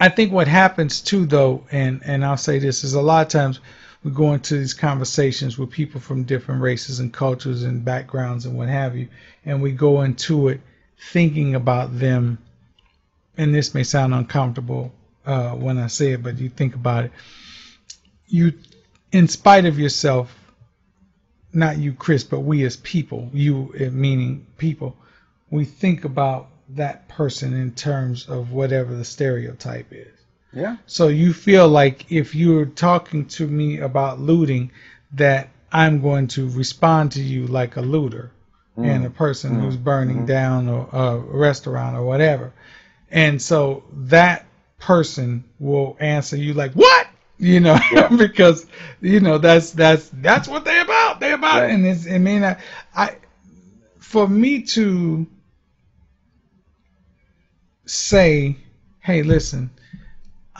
I think what happens too, though, and, and I'll say this, is a lot of times we go into these conversations with people from different races and cultures and backgrounds and what have you, and we go into it thinking about them and this may sound uncomfortable uh, when I say it, but you think about it. You, in spite of yourself, not you, Chris, but we as people, you uh, meaning people, we think about that person in terms of whatever the stereotype is. yeah So you feel like if you're talking to me about looting, that I'm going to respond to you like a looter and a person who's burning down a, a restaurant or whatever. And so that person will answer you like, "What?" You know, Yeah. *laughs* because you know that's that's that's what they about. They about, Right. and it's I mean I, I for me to say, "Hey, listen."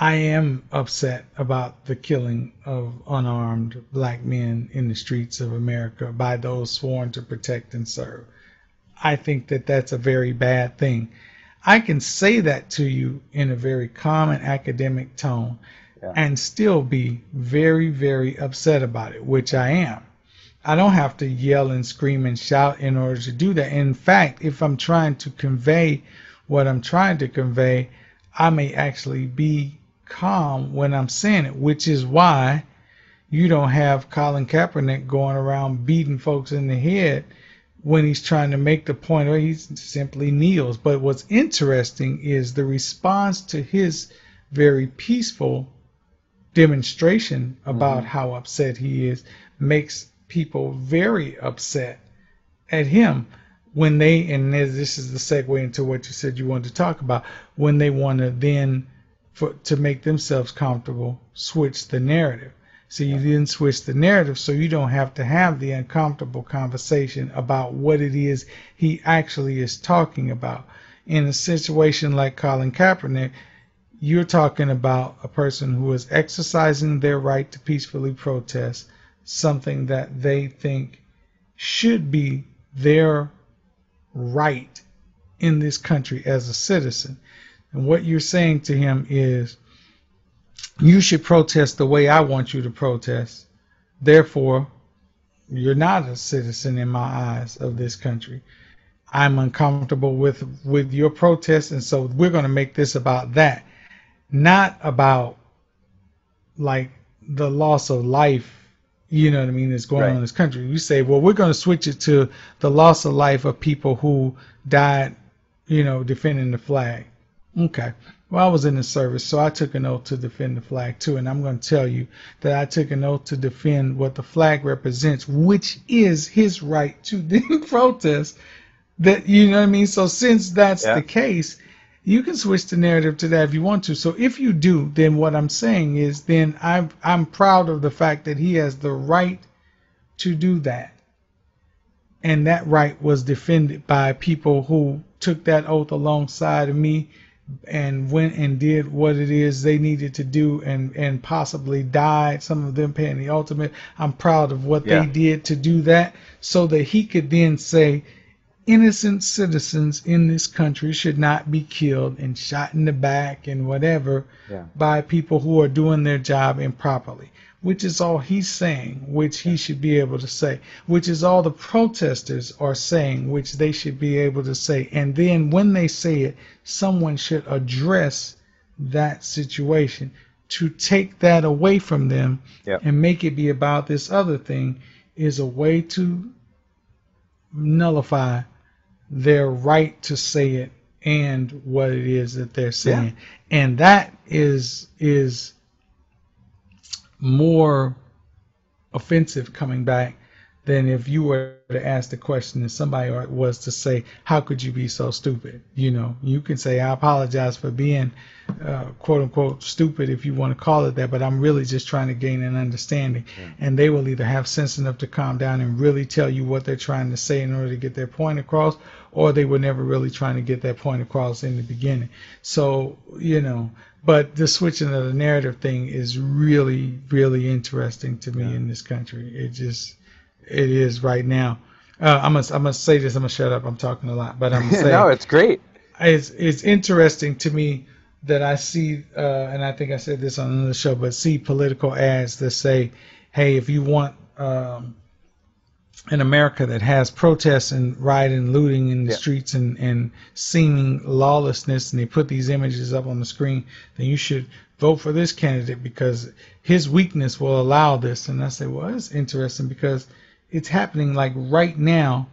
I am upset about the killing of unarmed black men in the streets of America by those sworn to protect and serve. I think that that's a very bad thing. I can say that to you in a very calm and academic tone yeah. and still be very, very upset about it, which I am. I don't have to yell and scream and shout in order to do that. In fact, if I'm trying to convey what I'm trying to convey, I may actually be calm when I'm saying it, which is why you don't have Colin Kaepernick going around beating folks in the head when he's trying to make the point, or he simply kneels. But what's interesting is the response to his very peaceful demonstration about mm-hmm. how upset he is makes people very upset at him when they, and this is the segue into what you said you wanted to talk about, when they want to then for, to make themselves comfortable, switch the narrative. So you didn't switch the narrative, so you don't have to have the uncomfortable conversation about what it is he actually is talking about. In a situation like Colin Kaepernick, you're talking about a person who is exercising their right to peacefully protest something that they think should be their right in this country as a citizen. And what you're saying to him is, you should protest the way I want you to protest. Therefore, you're not a citizen in my eyes of this country. I'm uncomfortable with with your protest, and so we're going to make this about that, not about like the loss of life. You know what I mean? That's going right. on in this country. You say, well, we're going to switch it to the loss of life of people who died, you know, defending the flag. Okay. Well, I was in the service, so I took an oath to defend the flag too. And I'm going to tell you that I took an oath to defend what the flag represents, which is his right to *laughs* then protest. That you know what I mean. So since that's yeah. the case, you can switch the narrative to that if you want to. So if you do, then what I'm saying is, then I'm I'm proud of the fact that he has the right to do that, and that right was defended by people who took that oath alongside of me and went and did what it is they needed to do and and possibly died some of them paying the ultimate i'm proud of what yeah. they did to do that so that he could then say innocent citizens in this country should not be killed and shot in the back and whatever yeah. by people who are doing their job improperly which is all he's saying, which he should be able to say, which is all the protesters are saying, which they should be able to say. And then when they say it, someone should address that situation to take that away from them yep. and make it be about this other thing is a way to nullify their right to say it and what it is that they're saying. Yeah. And that is is more offensive coming back than if you were to ask the question and somebody was to say, "How could you be so stupid?" You know, you can say, "I apologize for being uh, quote unquote stupid if you want to call it that, but I'm really just trying to gain an understanding." Yeah. And they will either have sense enough to calm down and really tell you what they're trying to say in order to get their point across, or they were never really trying to get that point across in the beginning. So, you know, but the switching of the narrative thing is really, really interesting to me yeah. in this country. It just it is right now. Uh, I'm gonna I'm gonna say this. I'm gonna shut up. I'm talking a lot, but I'm gonna *laughs* say no. It's great. It's it's interesting to me that I see, uh, and I think I said this on another show, but see political ads that say, "Hey, if you want um, an America that has protests and rioting, looting in the yeah. streets, and and seeming lawlessness, and they put these images up on the screen, then you should vote for this candidate because his weakness will allow this." And I say, "Well, it's interesting because." it's happening like right now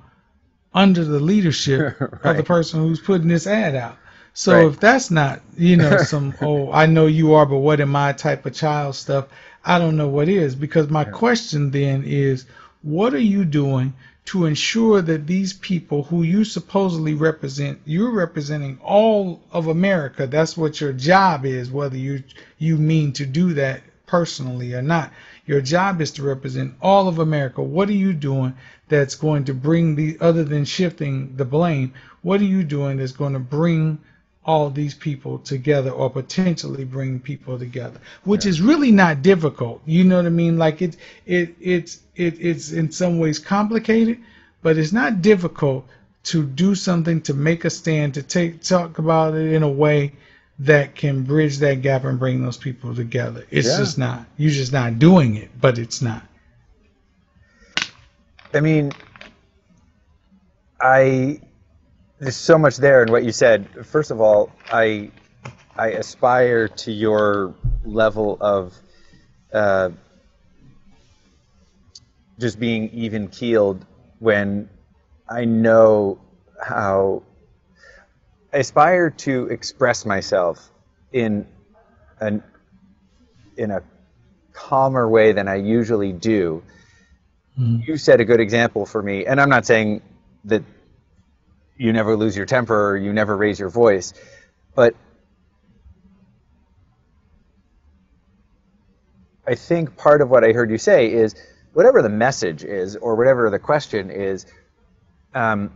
under the leadership right. *laughs* of the person who's putting this ad out. So right. if that's not, you know, *laughs* some oh I know you are, but what am I type of child stuff, I don't know what is. Because my question then is, what are you doing to ensure that these people who you supposedly represent, you're representing all of America. That's what your job is, whether you you mean to do that personally or not. Your job is to represent all of America. What are you doing that's going to bring the, other than shifting the blame, what are you doing that's going to bring all these people together or potentially bring people together which yeah. is really not difficult. You know what i mean? Like it it it's it, it's in some ways complicated but it's not difficult to do something to make a stand to take talk about it in a way that can bridge that gap and bring those people together. It's yeah. just not. You're just not doing it but it's not. I mean i there's so much there in what you said. First of all, I I aspire to your level of uh, just being even keeled when I know how I aspire to express myself in an in a calmer way than I usually do. Mm-hmm. You set a good example for me, and I'm not saying that you never lose your temper you never raise your voice. But I think part of what I heard you say is whatever the message is or whatever the question is, um,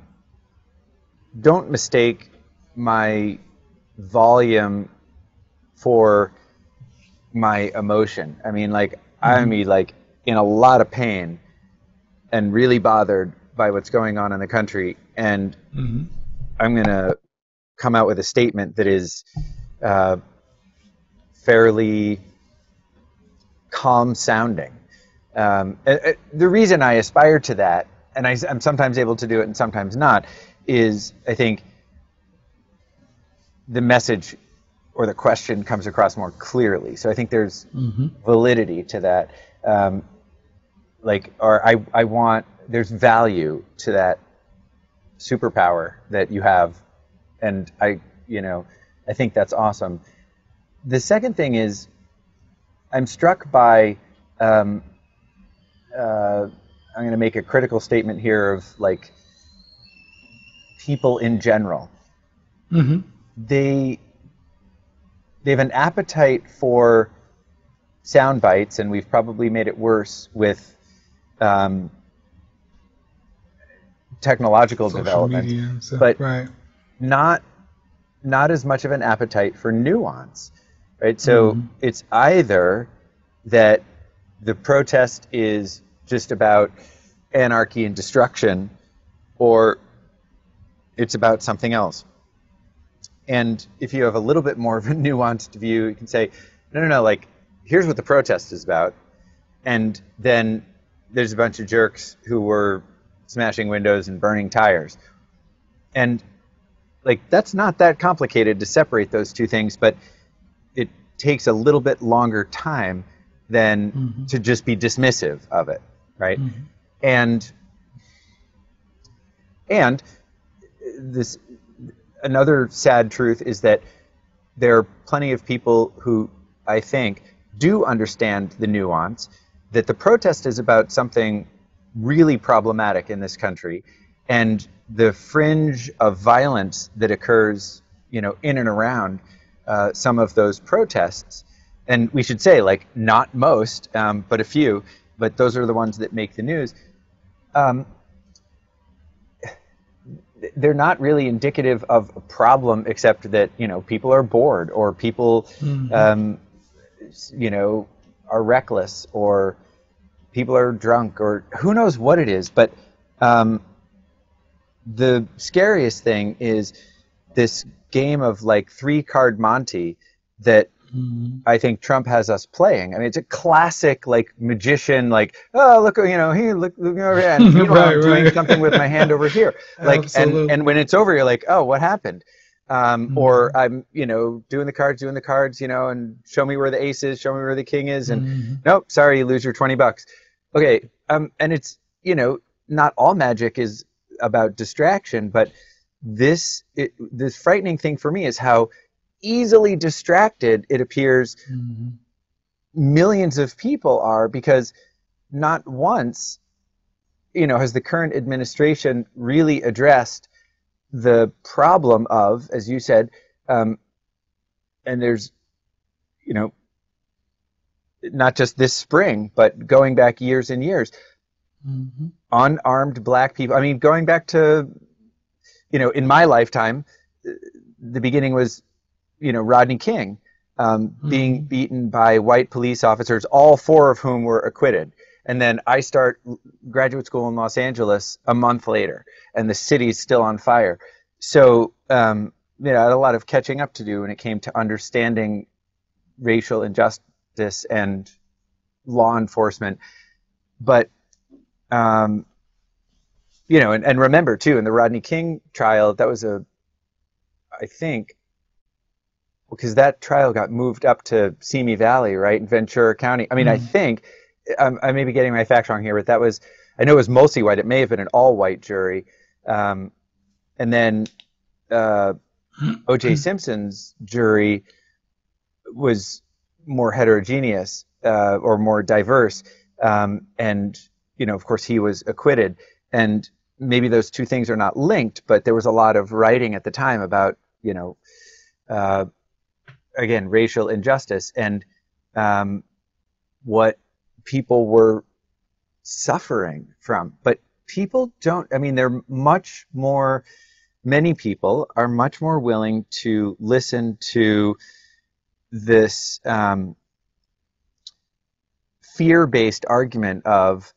don't mistake my volume for my emotion. I mean, like, mm-hmm. I'm like in a lot of pain and really bothered by what's going on in the country, and mm-hmm. I'm going to come out with a statement that is uh, fairly calm sounding. Um, the reason I aspire to that, and I, am sometimes able to do it and sometimes not, is I think the message or the question comes across more clearly. So I think there's mm-hmm. validity to that. Um, like, or I, I want there's value to that superpower that you have, and I, you know, I think that's awesome. The second thing is, I'm struck by. Um, uh, I'm going to make a critical statement here of like people in general. Mm-hmm. They they have an appetite for sound bites, and we've probably made it worse with um, technological Social development, stuff, but right. not not as much of an appetite for nuance, right? So mm-hmm. it's either that the protest is just about anarchy and destruction, or it's about something else. And if you have a little bit more of a *laughs* nuanced view, you can say, no, no, no, like, here's what the protest is about. And then there's a bunch of jerks who were smashing windows and burning tires. And like that's not that complicated to separate those two things, but it takes a little bit longer time than mm-hmm. to just be dismissive of it, right? Mm-hmm. And and this another sad truth is that there are plenty of people who I think do understand the nuance that the protest is about something really problematic in this country, and the fringe of violence that occurs, you know, in and around uh, some of those protests. And we should say, like, not most, um, but a few, but those are the ones that make the news. Um, they're not really indicative of a problem, except that you know people are bored or people, mm-hmm. um, you know, are reckless or people are drunk or who knows what it is. But um, the scariest thing is this game of like three card Monte that mm-hmm. I think Trump has us playing. I mean, it's a classic like magician, like oh look, you know, he look, look over here, and *laughs* you know, right, I'm doing right. something with my hand over here, *laughs* like, Absolutely. and and when it's over, you're like, oh, what happened? Um, mm-hmm. Or I'm, you know, doing the cards, doing the cards, you know, and show me where the ace is, show me where the king is, and mm-hmm. nope, sorry, you lose your twenty bucks. Okay, um, and it's you know, not all magic is about distraction, but this it, this frightening thing for me is how easily distracted it appears mm-hmm. millions of people are because not once you know has the current administration really addressed the problem of, as you said, um, and there's, you know, not just this spring, but going back years and years, mm-hmm. unarmed black people. I mean, going back to, you know, in my lifetime, the beginning was, you know, Rodney King um, being Mhm. beaten by white police officers, all four of whom were acquitted. And then I start graduate school in Los Angeles a month later, and the city's still on fire. So, um, you know, I had a lot of catching up to do when it came to understanding racial injustice and law enforcement. But, um, you know, and, and remember too, in the Rodney King trial, that was a, I think, because that trial got moved up to Simi Valley, right, in Ventura County. I mean, I Mhm. think I'm, I may be getting my facts wrong here, but that was I know it was mostly white. It may have been an all-white jury, um, and then uh, O.J. *clears throat* Simpson's jury was more heterogeneous uh, or more diverse, um, and you know, of course, he was acquitted. And maybe those two things are not linked, but there was a lot of writing at the time about you know. Uh, again racial injustice and um, what people were suffering from but people don't i mean they're much more many people are much more willing to listen to this um, fear-based argument of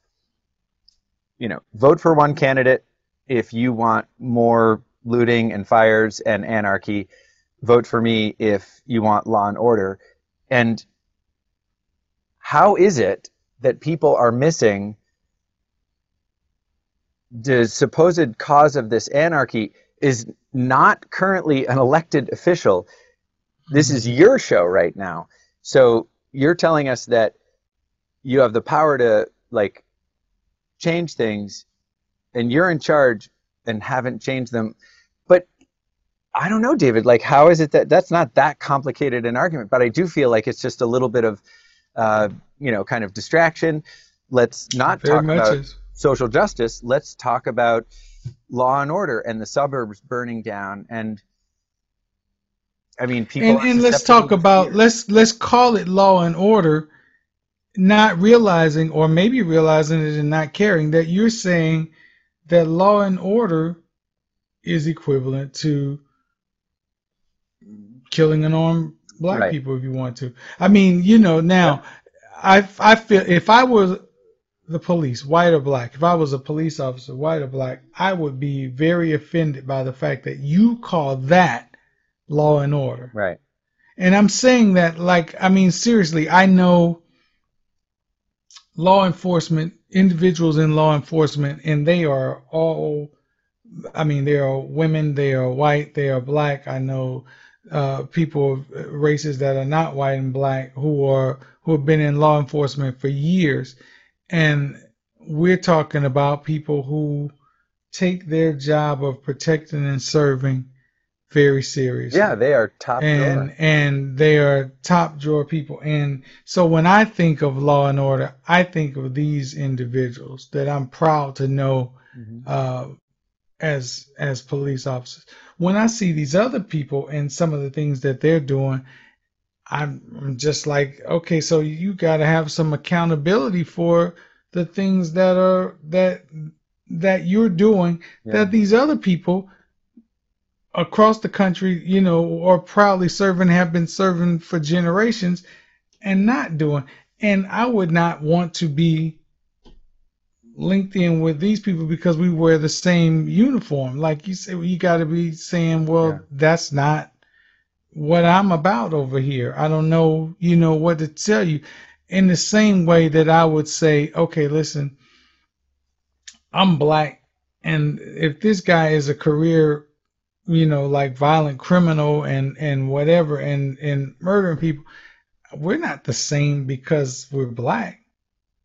you know vote for one candidate if you want more looting and fires and anarchy vote for me if you want law and order. And how is it that people are missing the supposed cause of this anarchy is not currently an elected official. This is your show right now. So you're telling us that you have the power to like change things and you're in charge and haven't changed them. But I don't know, David. Like, how is it that that's not that complicated an argument? But I do feel like it's just a little bit of, uh, you know, kind of distraction. Let's not Very talk about is. social justice. Let's talk about law and order and the suburbs burning down. And I mean, people. and, and let's talk about fear. let's let's call it law and order not realizing or maybe realizing it and not caring that you're saying that law and order is equivalent to killing unarmed black Right. people if you want to i mean you know now i i feel if i was the police white or black if i was a police officer white or black i would be very offended by the fact that you call that law and order Right. and I'm saying that like I mean seriously, I know law enforcement individuals in law enforcement and they are all I mean they are women, they are white, they are black. I know uh, people of races that are not white and black who are who have been in law enforcement for years and we're talking about people who take their job of protecting and serving very seriously Yeah, they are top and drawer. and they are top drawer people and so when i think of law and order i think of these individuals that i'm proud to know Mhm. uh, as as police officers when i see these other people and some of the things that they're doing i'm I'm just like okay so you got to have some accountability for the things that are that that you're doing Yeah. that these other people across the country, you know, are proudly serving, have been serving for generations and not doing. And I would not want to be linked in with these people because we wear the same uniform. Like you say, you got to be saying, well, Yeah. that's not what I'm about over here. I don't know, you know, what to tell you. In the same way that I would say, okay, listen, I'm black, and if this guy is a career, you know, like violent criminal and and whatever, and and murdering people, we're not the same because we're black.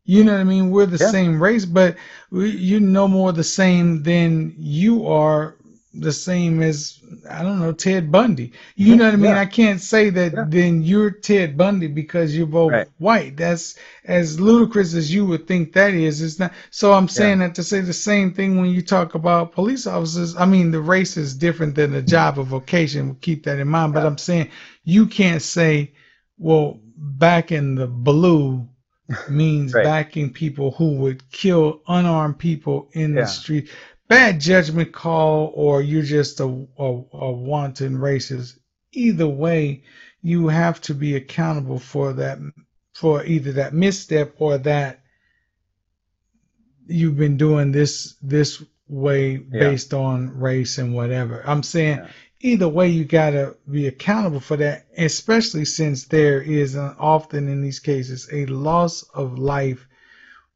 You know what I mean? We're the Yeah. same race, but we, you're no more the same than you are the same as I don't know Ted Bundy. You know what I mean? Yeah. I can't say that Yeah. then you're Ted Bundy because you're both Right. white. That's as ludicrous as you would think that is. It's not. So I'm saying that to say the same thing when you talk about police officers. I mean, the race is different than the job or vocation. We'll Keep that in mind. But I'm saying you can't say, well, back in the blue means *laughs* Right. backing people who would kill unarmed people in Yeah. the street bad judgment call or you're just a, a, a wanton racist. Either way, you have to be accountable for that, for either that misstep or that you've been doing this this way based on race and whatever. I'm saying yeah. either way, you gotta be accountable for that, especially since there is an, often in these cases a loss of life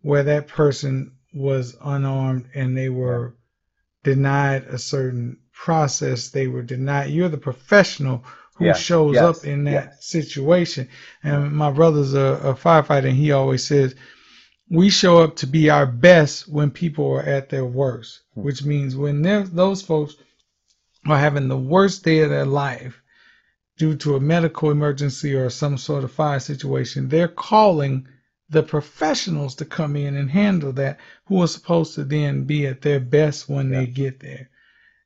where that person was unarmed and they were denied a certain process. They were denied. You're the professional who yeah. shows yes. up in that yes. situation. And my brother's a, a firefighter, and he always says, we show up to be our best when people are at their worst, hmm. which means when those folks are having the worst day of their life due to a medical emergency or some sort of fire situation, they're calling the professionals to come in and handle that who are supposed to then be at their best when yeah. they get there.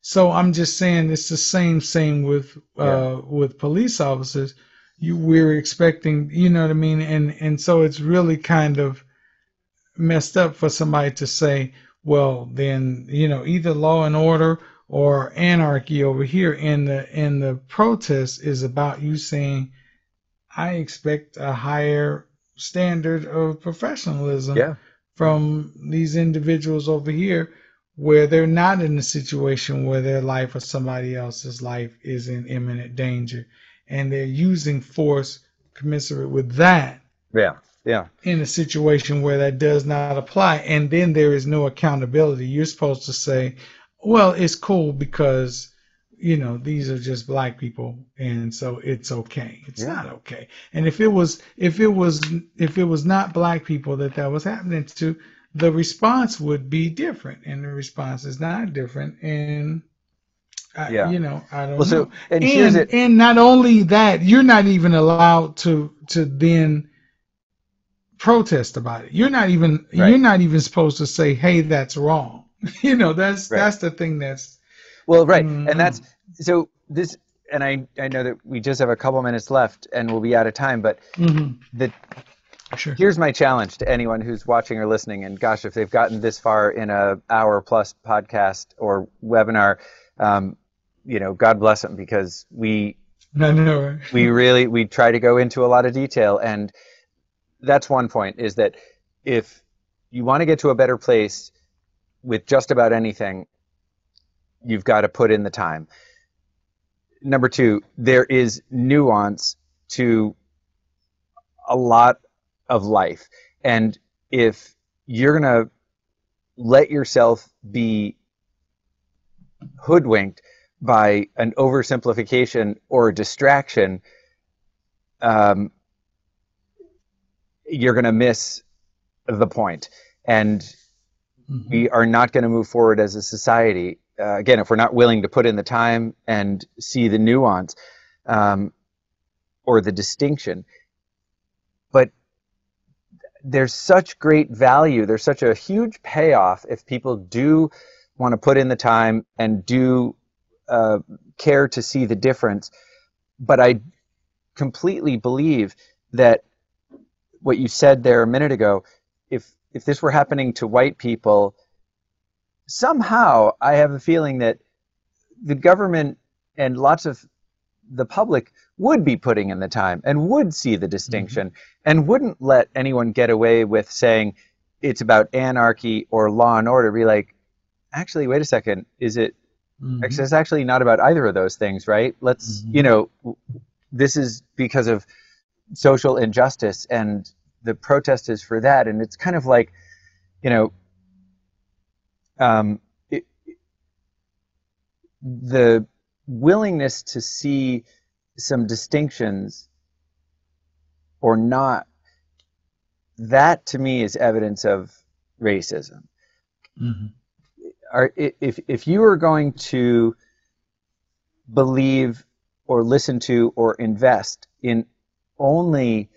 So I'm just saying it's the same same with uh, yeah. with police officers. You we're expecting, you know what I mean, and and so it's really kind of messed up for somebody to say, well, then you know either law and order or anarchy over here, and the and the protest is about you saying, I expect a higher standard of professionalism yeah. from these individuals over here where they're not in a situation where their life or somebody else's life is in imminent danger. And they're using force commensurate with that yeah yeah. in a situation where that does not apply. And then there is no accountability. You're supposed to say well it's cool because you know these are just black people and so it's okay it's yeah. not okay and if it was if it was if it was not black people that that was happening to the response would be different, and the response is not different. And I, yeah. you know, I don't well, know. So, and, and, and not only that, you're not even allowed to to then protest about it. You're not even right. you're not even supposed to say, "Hey, that's wrong." *laughs* you know, that's right. that's the thing that's well, right, mm, and that's so this. And I, I know that we just have a couple minutes left, and we'll be out of time. But mm-hmm. the Sure. Here's my challenge to anyone who's watching or listening, and gosh, if they've gotten this far in a hour plus podcast or webinar, um, you know, God bless them because we *laughs* I know. we really we try to go into a lot of detail, and that's one point is that if you want to get to a better place with just about anything, you've got to put in the time. Number two, there is nuance to a lot of life. And if you're going to let yourself be hoodwinked by an oversimplification or a distraction, um, you're going to miss the point. And mm-hmm. we are not going to move forward as a society. Uh, again, if we're not willing to put in the time and see the nuance um, or the distinction. But there's such great value. There's such a huge payoff if people do want to put in the time and do uh, care to see the difference. But I completely believe that what you said there a minute ago, if if this were happening to white people, somehow I have a feeling that the government and lots of the public would be putting in the time and would see the distinction mm-hmm. and wouldn't let anyone get away with saying it's about anarchy or law and order. Be like, actually, wait a second, is it? Mm-hmm. Actually, it's actually not about either of those things, right? Let's, mm-hmm. you know, this is because of social injustice and the protest is for that. And it's kind of like, you know, um, it, the willingness to see some distinctions or not, that to me is evidence of racism. Mm-hmm. Are, if, if you are going to believe or listen to or invest in only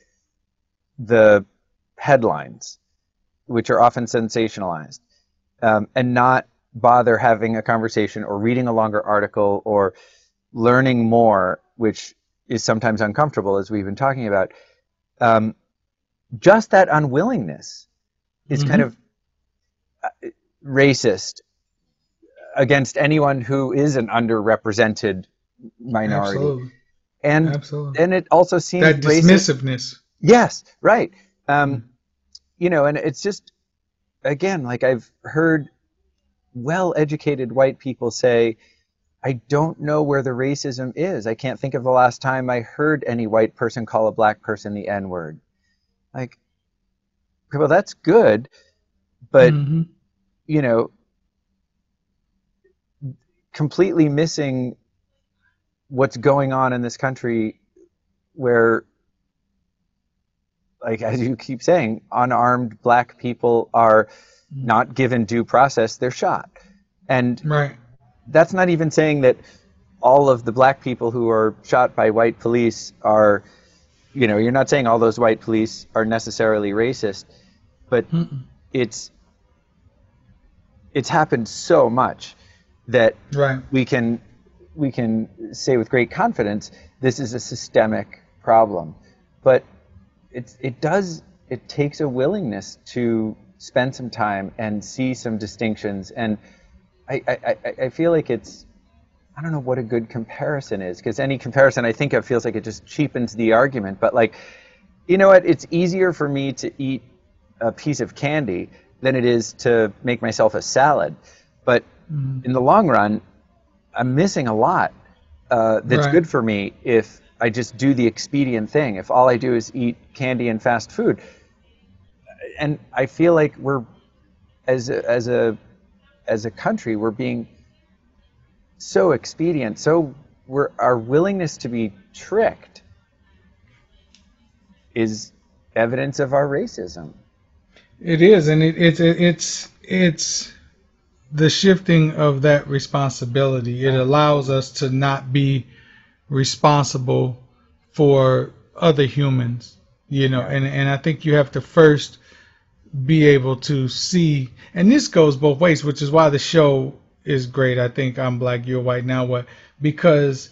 the headlines, which are often sensationalized, um, and not bother having a conversation or reading a longer article or learning more, which is sometimes uncomfortable, as we've been talking about, um, just that unwillingness is mm-hmm. kind of uh, racist against anyone who is an underrepresented minority. Absolutely. And Absolutely. and it also seems That racist. dismissiveness. Yes, right. Um, Mm. you know, and it's just again, like I've heard well-educated white people say, "I don't know where the racism is. I can't think of the last time I heard any white person call a black person the N-word." Like, well, that's good, but Mhm. you know, completely missing what's going on in this country where like as you keep saying unarmed black people are mm. not given due process they're shot and right. that's not even saying that all of the black people who are shot by white police are you know you're not saying all those white police are necessarily racist but Mm-mm. it's it's happened so much that Right. we can we can say with great confidence this is a systemic problem but it's it does it takes a willingness to spend some time and see some distinctions and I, I, I- feel like it's I don't know what a good comparison is because any comparison I think of feels like it just cheapens the argument but like you know what it's easier for me to eat a piece of candy than it is to make myself a salad but Mhm. in the long run, I'm missing a lot uh, that's Right. good for me if I just do the expedient thing. If all I do is eat candy and fast food, and I feel like we're as a, as a as a country we're being so expedient, so we're our willingness to be tricked is evidence of our racism. It is, and it, it's it's it's the shifting of that responsibility. It allows us to not be responsible for other humans, you know. And and I think you have to first be able to see, and this goes both ways, which is why the show is great. I think I'm black, you're white. Now what? Because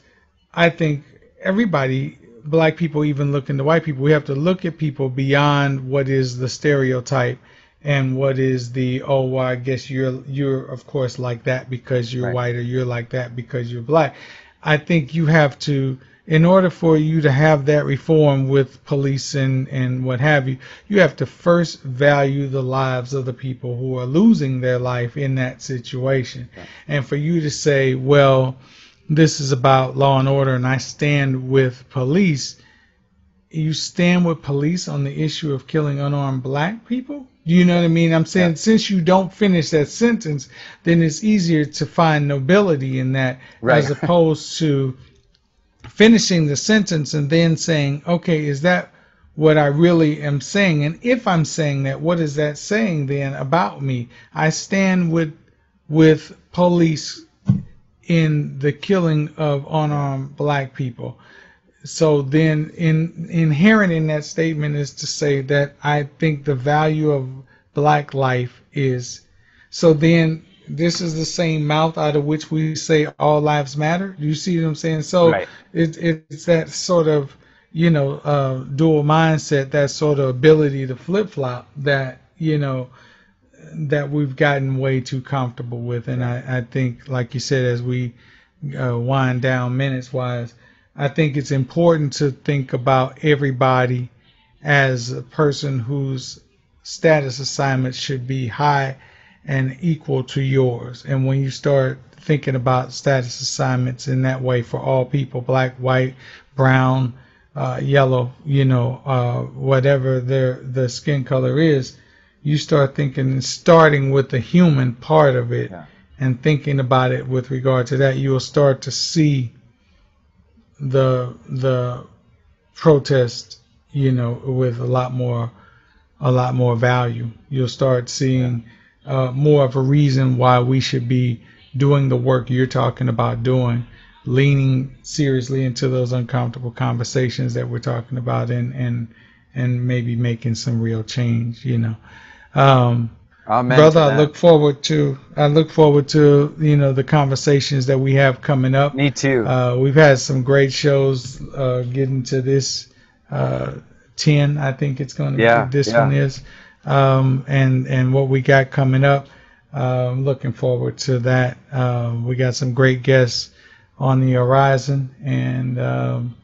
I think everybody, black people, even looking to white people, we have to look at people beyond what is the stereotype and what is the oh well I guess you're you're of course like that because you're Right. white or you're like that because you're black. I think you have to in order for you to have that reform with police and, and what have you, you have to first value the lives of the people who are losing their life in that situation. And for you to say, well, this is about law and order and I stand with police, you stand with police on the issue of killing unarmed black people? Do you know what I mean? I'm saying Yeah. since you don't finish that sentence, then it's easier to find nobility in that Right. as opposed to finishing the sentence and then saying, okay, is that what I really am saying? And if I'm saying that, what is that saying then about me? I stand with with police in the killing of unarmed black people. So then, in inherent in that statement is to say that I think the value of black life is. So then, this is the same mouth out of which we say all lives matter. Do you see what I'm saying? So Right. it, it's that sort of you know uh, dual mindset, that sort of ability to flip flop that you know that we've gotten way too comfortable with. And I, I think, like you said, as we uh, wind down minutes wise, I think it's important to think about everybody as a person whose status assignment should be high and equal to yours. And when you start thinking about status assignments in that way for all people, black, white, brown, uh, yellow, you know, uh, whatever their the skin color is, you start thinking, starting with the human part of it, Yeah. and thinking about it with regard to that, you will start to see the the protest, you know, with a lot more a lot more value. You'll start seeing uh, more of a reason why we should be doing the work you're talking about doing, leaning seriously into those uncomfortable conversations that we're talking about, and and and maybe making some real change. You know. Um, Amen. brother, I look forward to I look forward to you know the conversations that we have coming up. Me too. Uh, we've had some great shows uh, getting to this uh, 10, I think it's going to Yeah, be. This yeah. one is. Um, and, and what we got coming up. Um, looking forward to that. Um, we got some great guests on the horizon, and um,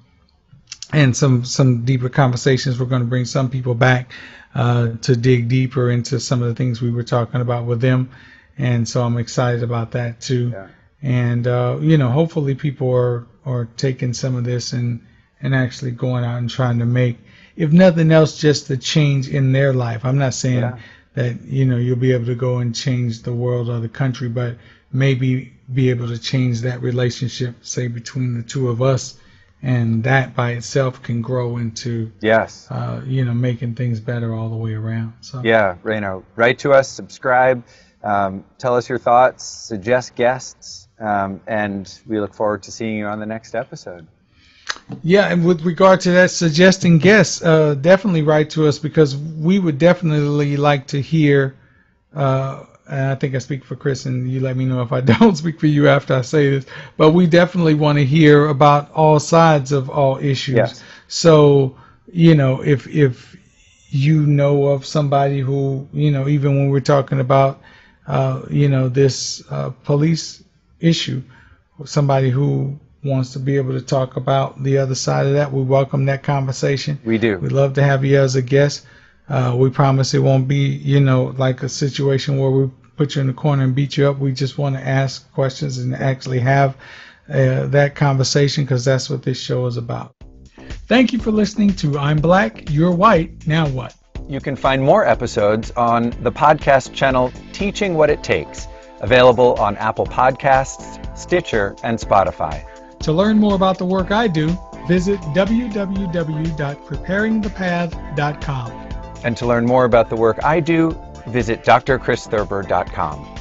and some some deeper conversations. We're going to bring some people back uh, to dig deeper into some of the things we were talking about with them, and so I'm excited about that too. Yeah. And uh, you know, hopefully people are are taking some of this and and actually going out and trying to make, if nothing else, just a change in their life. I'm not saying Yeah. that you know you'll be able to go and change the world or the country, but maybe be able to change that relationship, say between the two of us, and that by itself can grow into Yes. uh, you know making things better all the way around. So Yeah, Reno, write to us, subscribe, um, tell us your thoughts, suggest guests, um, and we look forward to seeing you on the next episode. Yeah, and with regard to that, suggesting guests, uh, definitely write to us because we would definitely like to hear. Uh, and I think I speak for Chris, and you let me know if I *laughs* don't speak for you after I say this. But we definitely want to hear about all sides of all issues. Yes. So you know, if if you know of somebody who you know, even when we're talking about uh, you know this uh, police issue, somebody who wants to be able to talk about the other side of that, we welcome that conversation. We do. We'd love to have you as a guest. Uh, we promise it won't be, you know, like a situation where we put you in the corner and beat you up. We just want to ask questions and actually have uh, that conversation because that's what this show is about. Thank you for listening to I'm Black, You're White, Now What? You can find more episodes on the podcast channel Teaching What It Takes, available on Apple Podcasts, Stitcher, and Spotify. To learn more about the work I do, visit www.preparingthepath.com. And to learn more about the work I do, visit drchristhurber.com.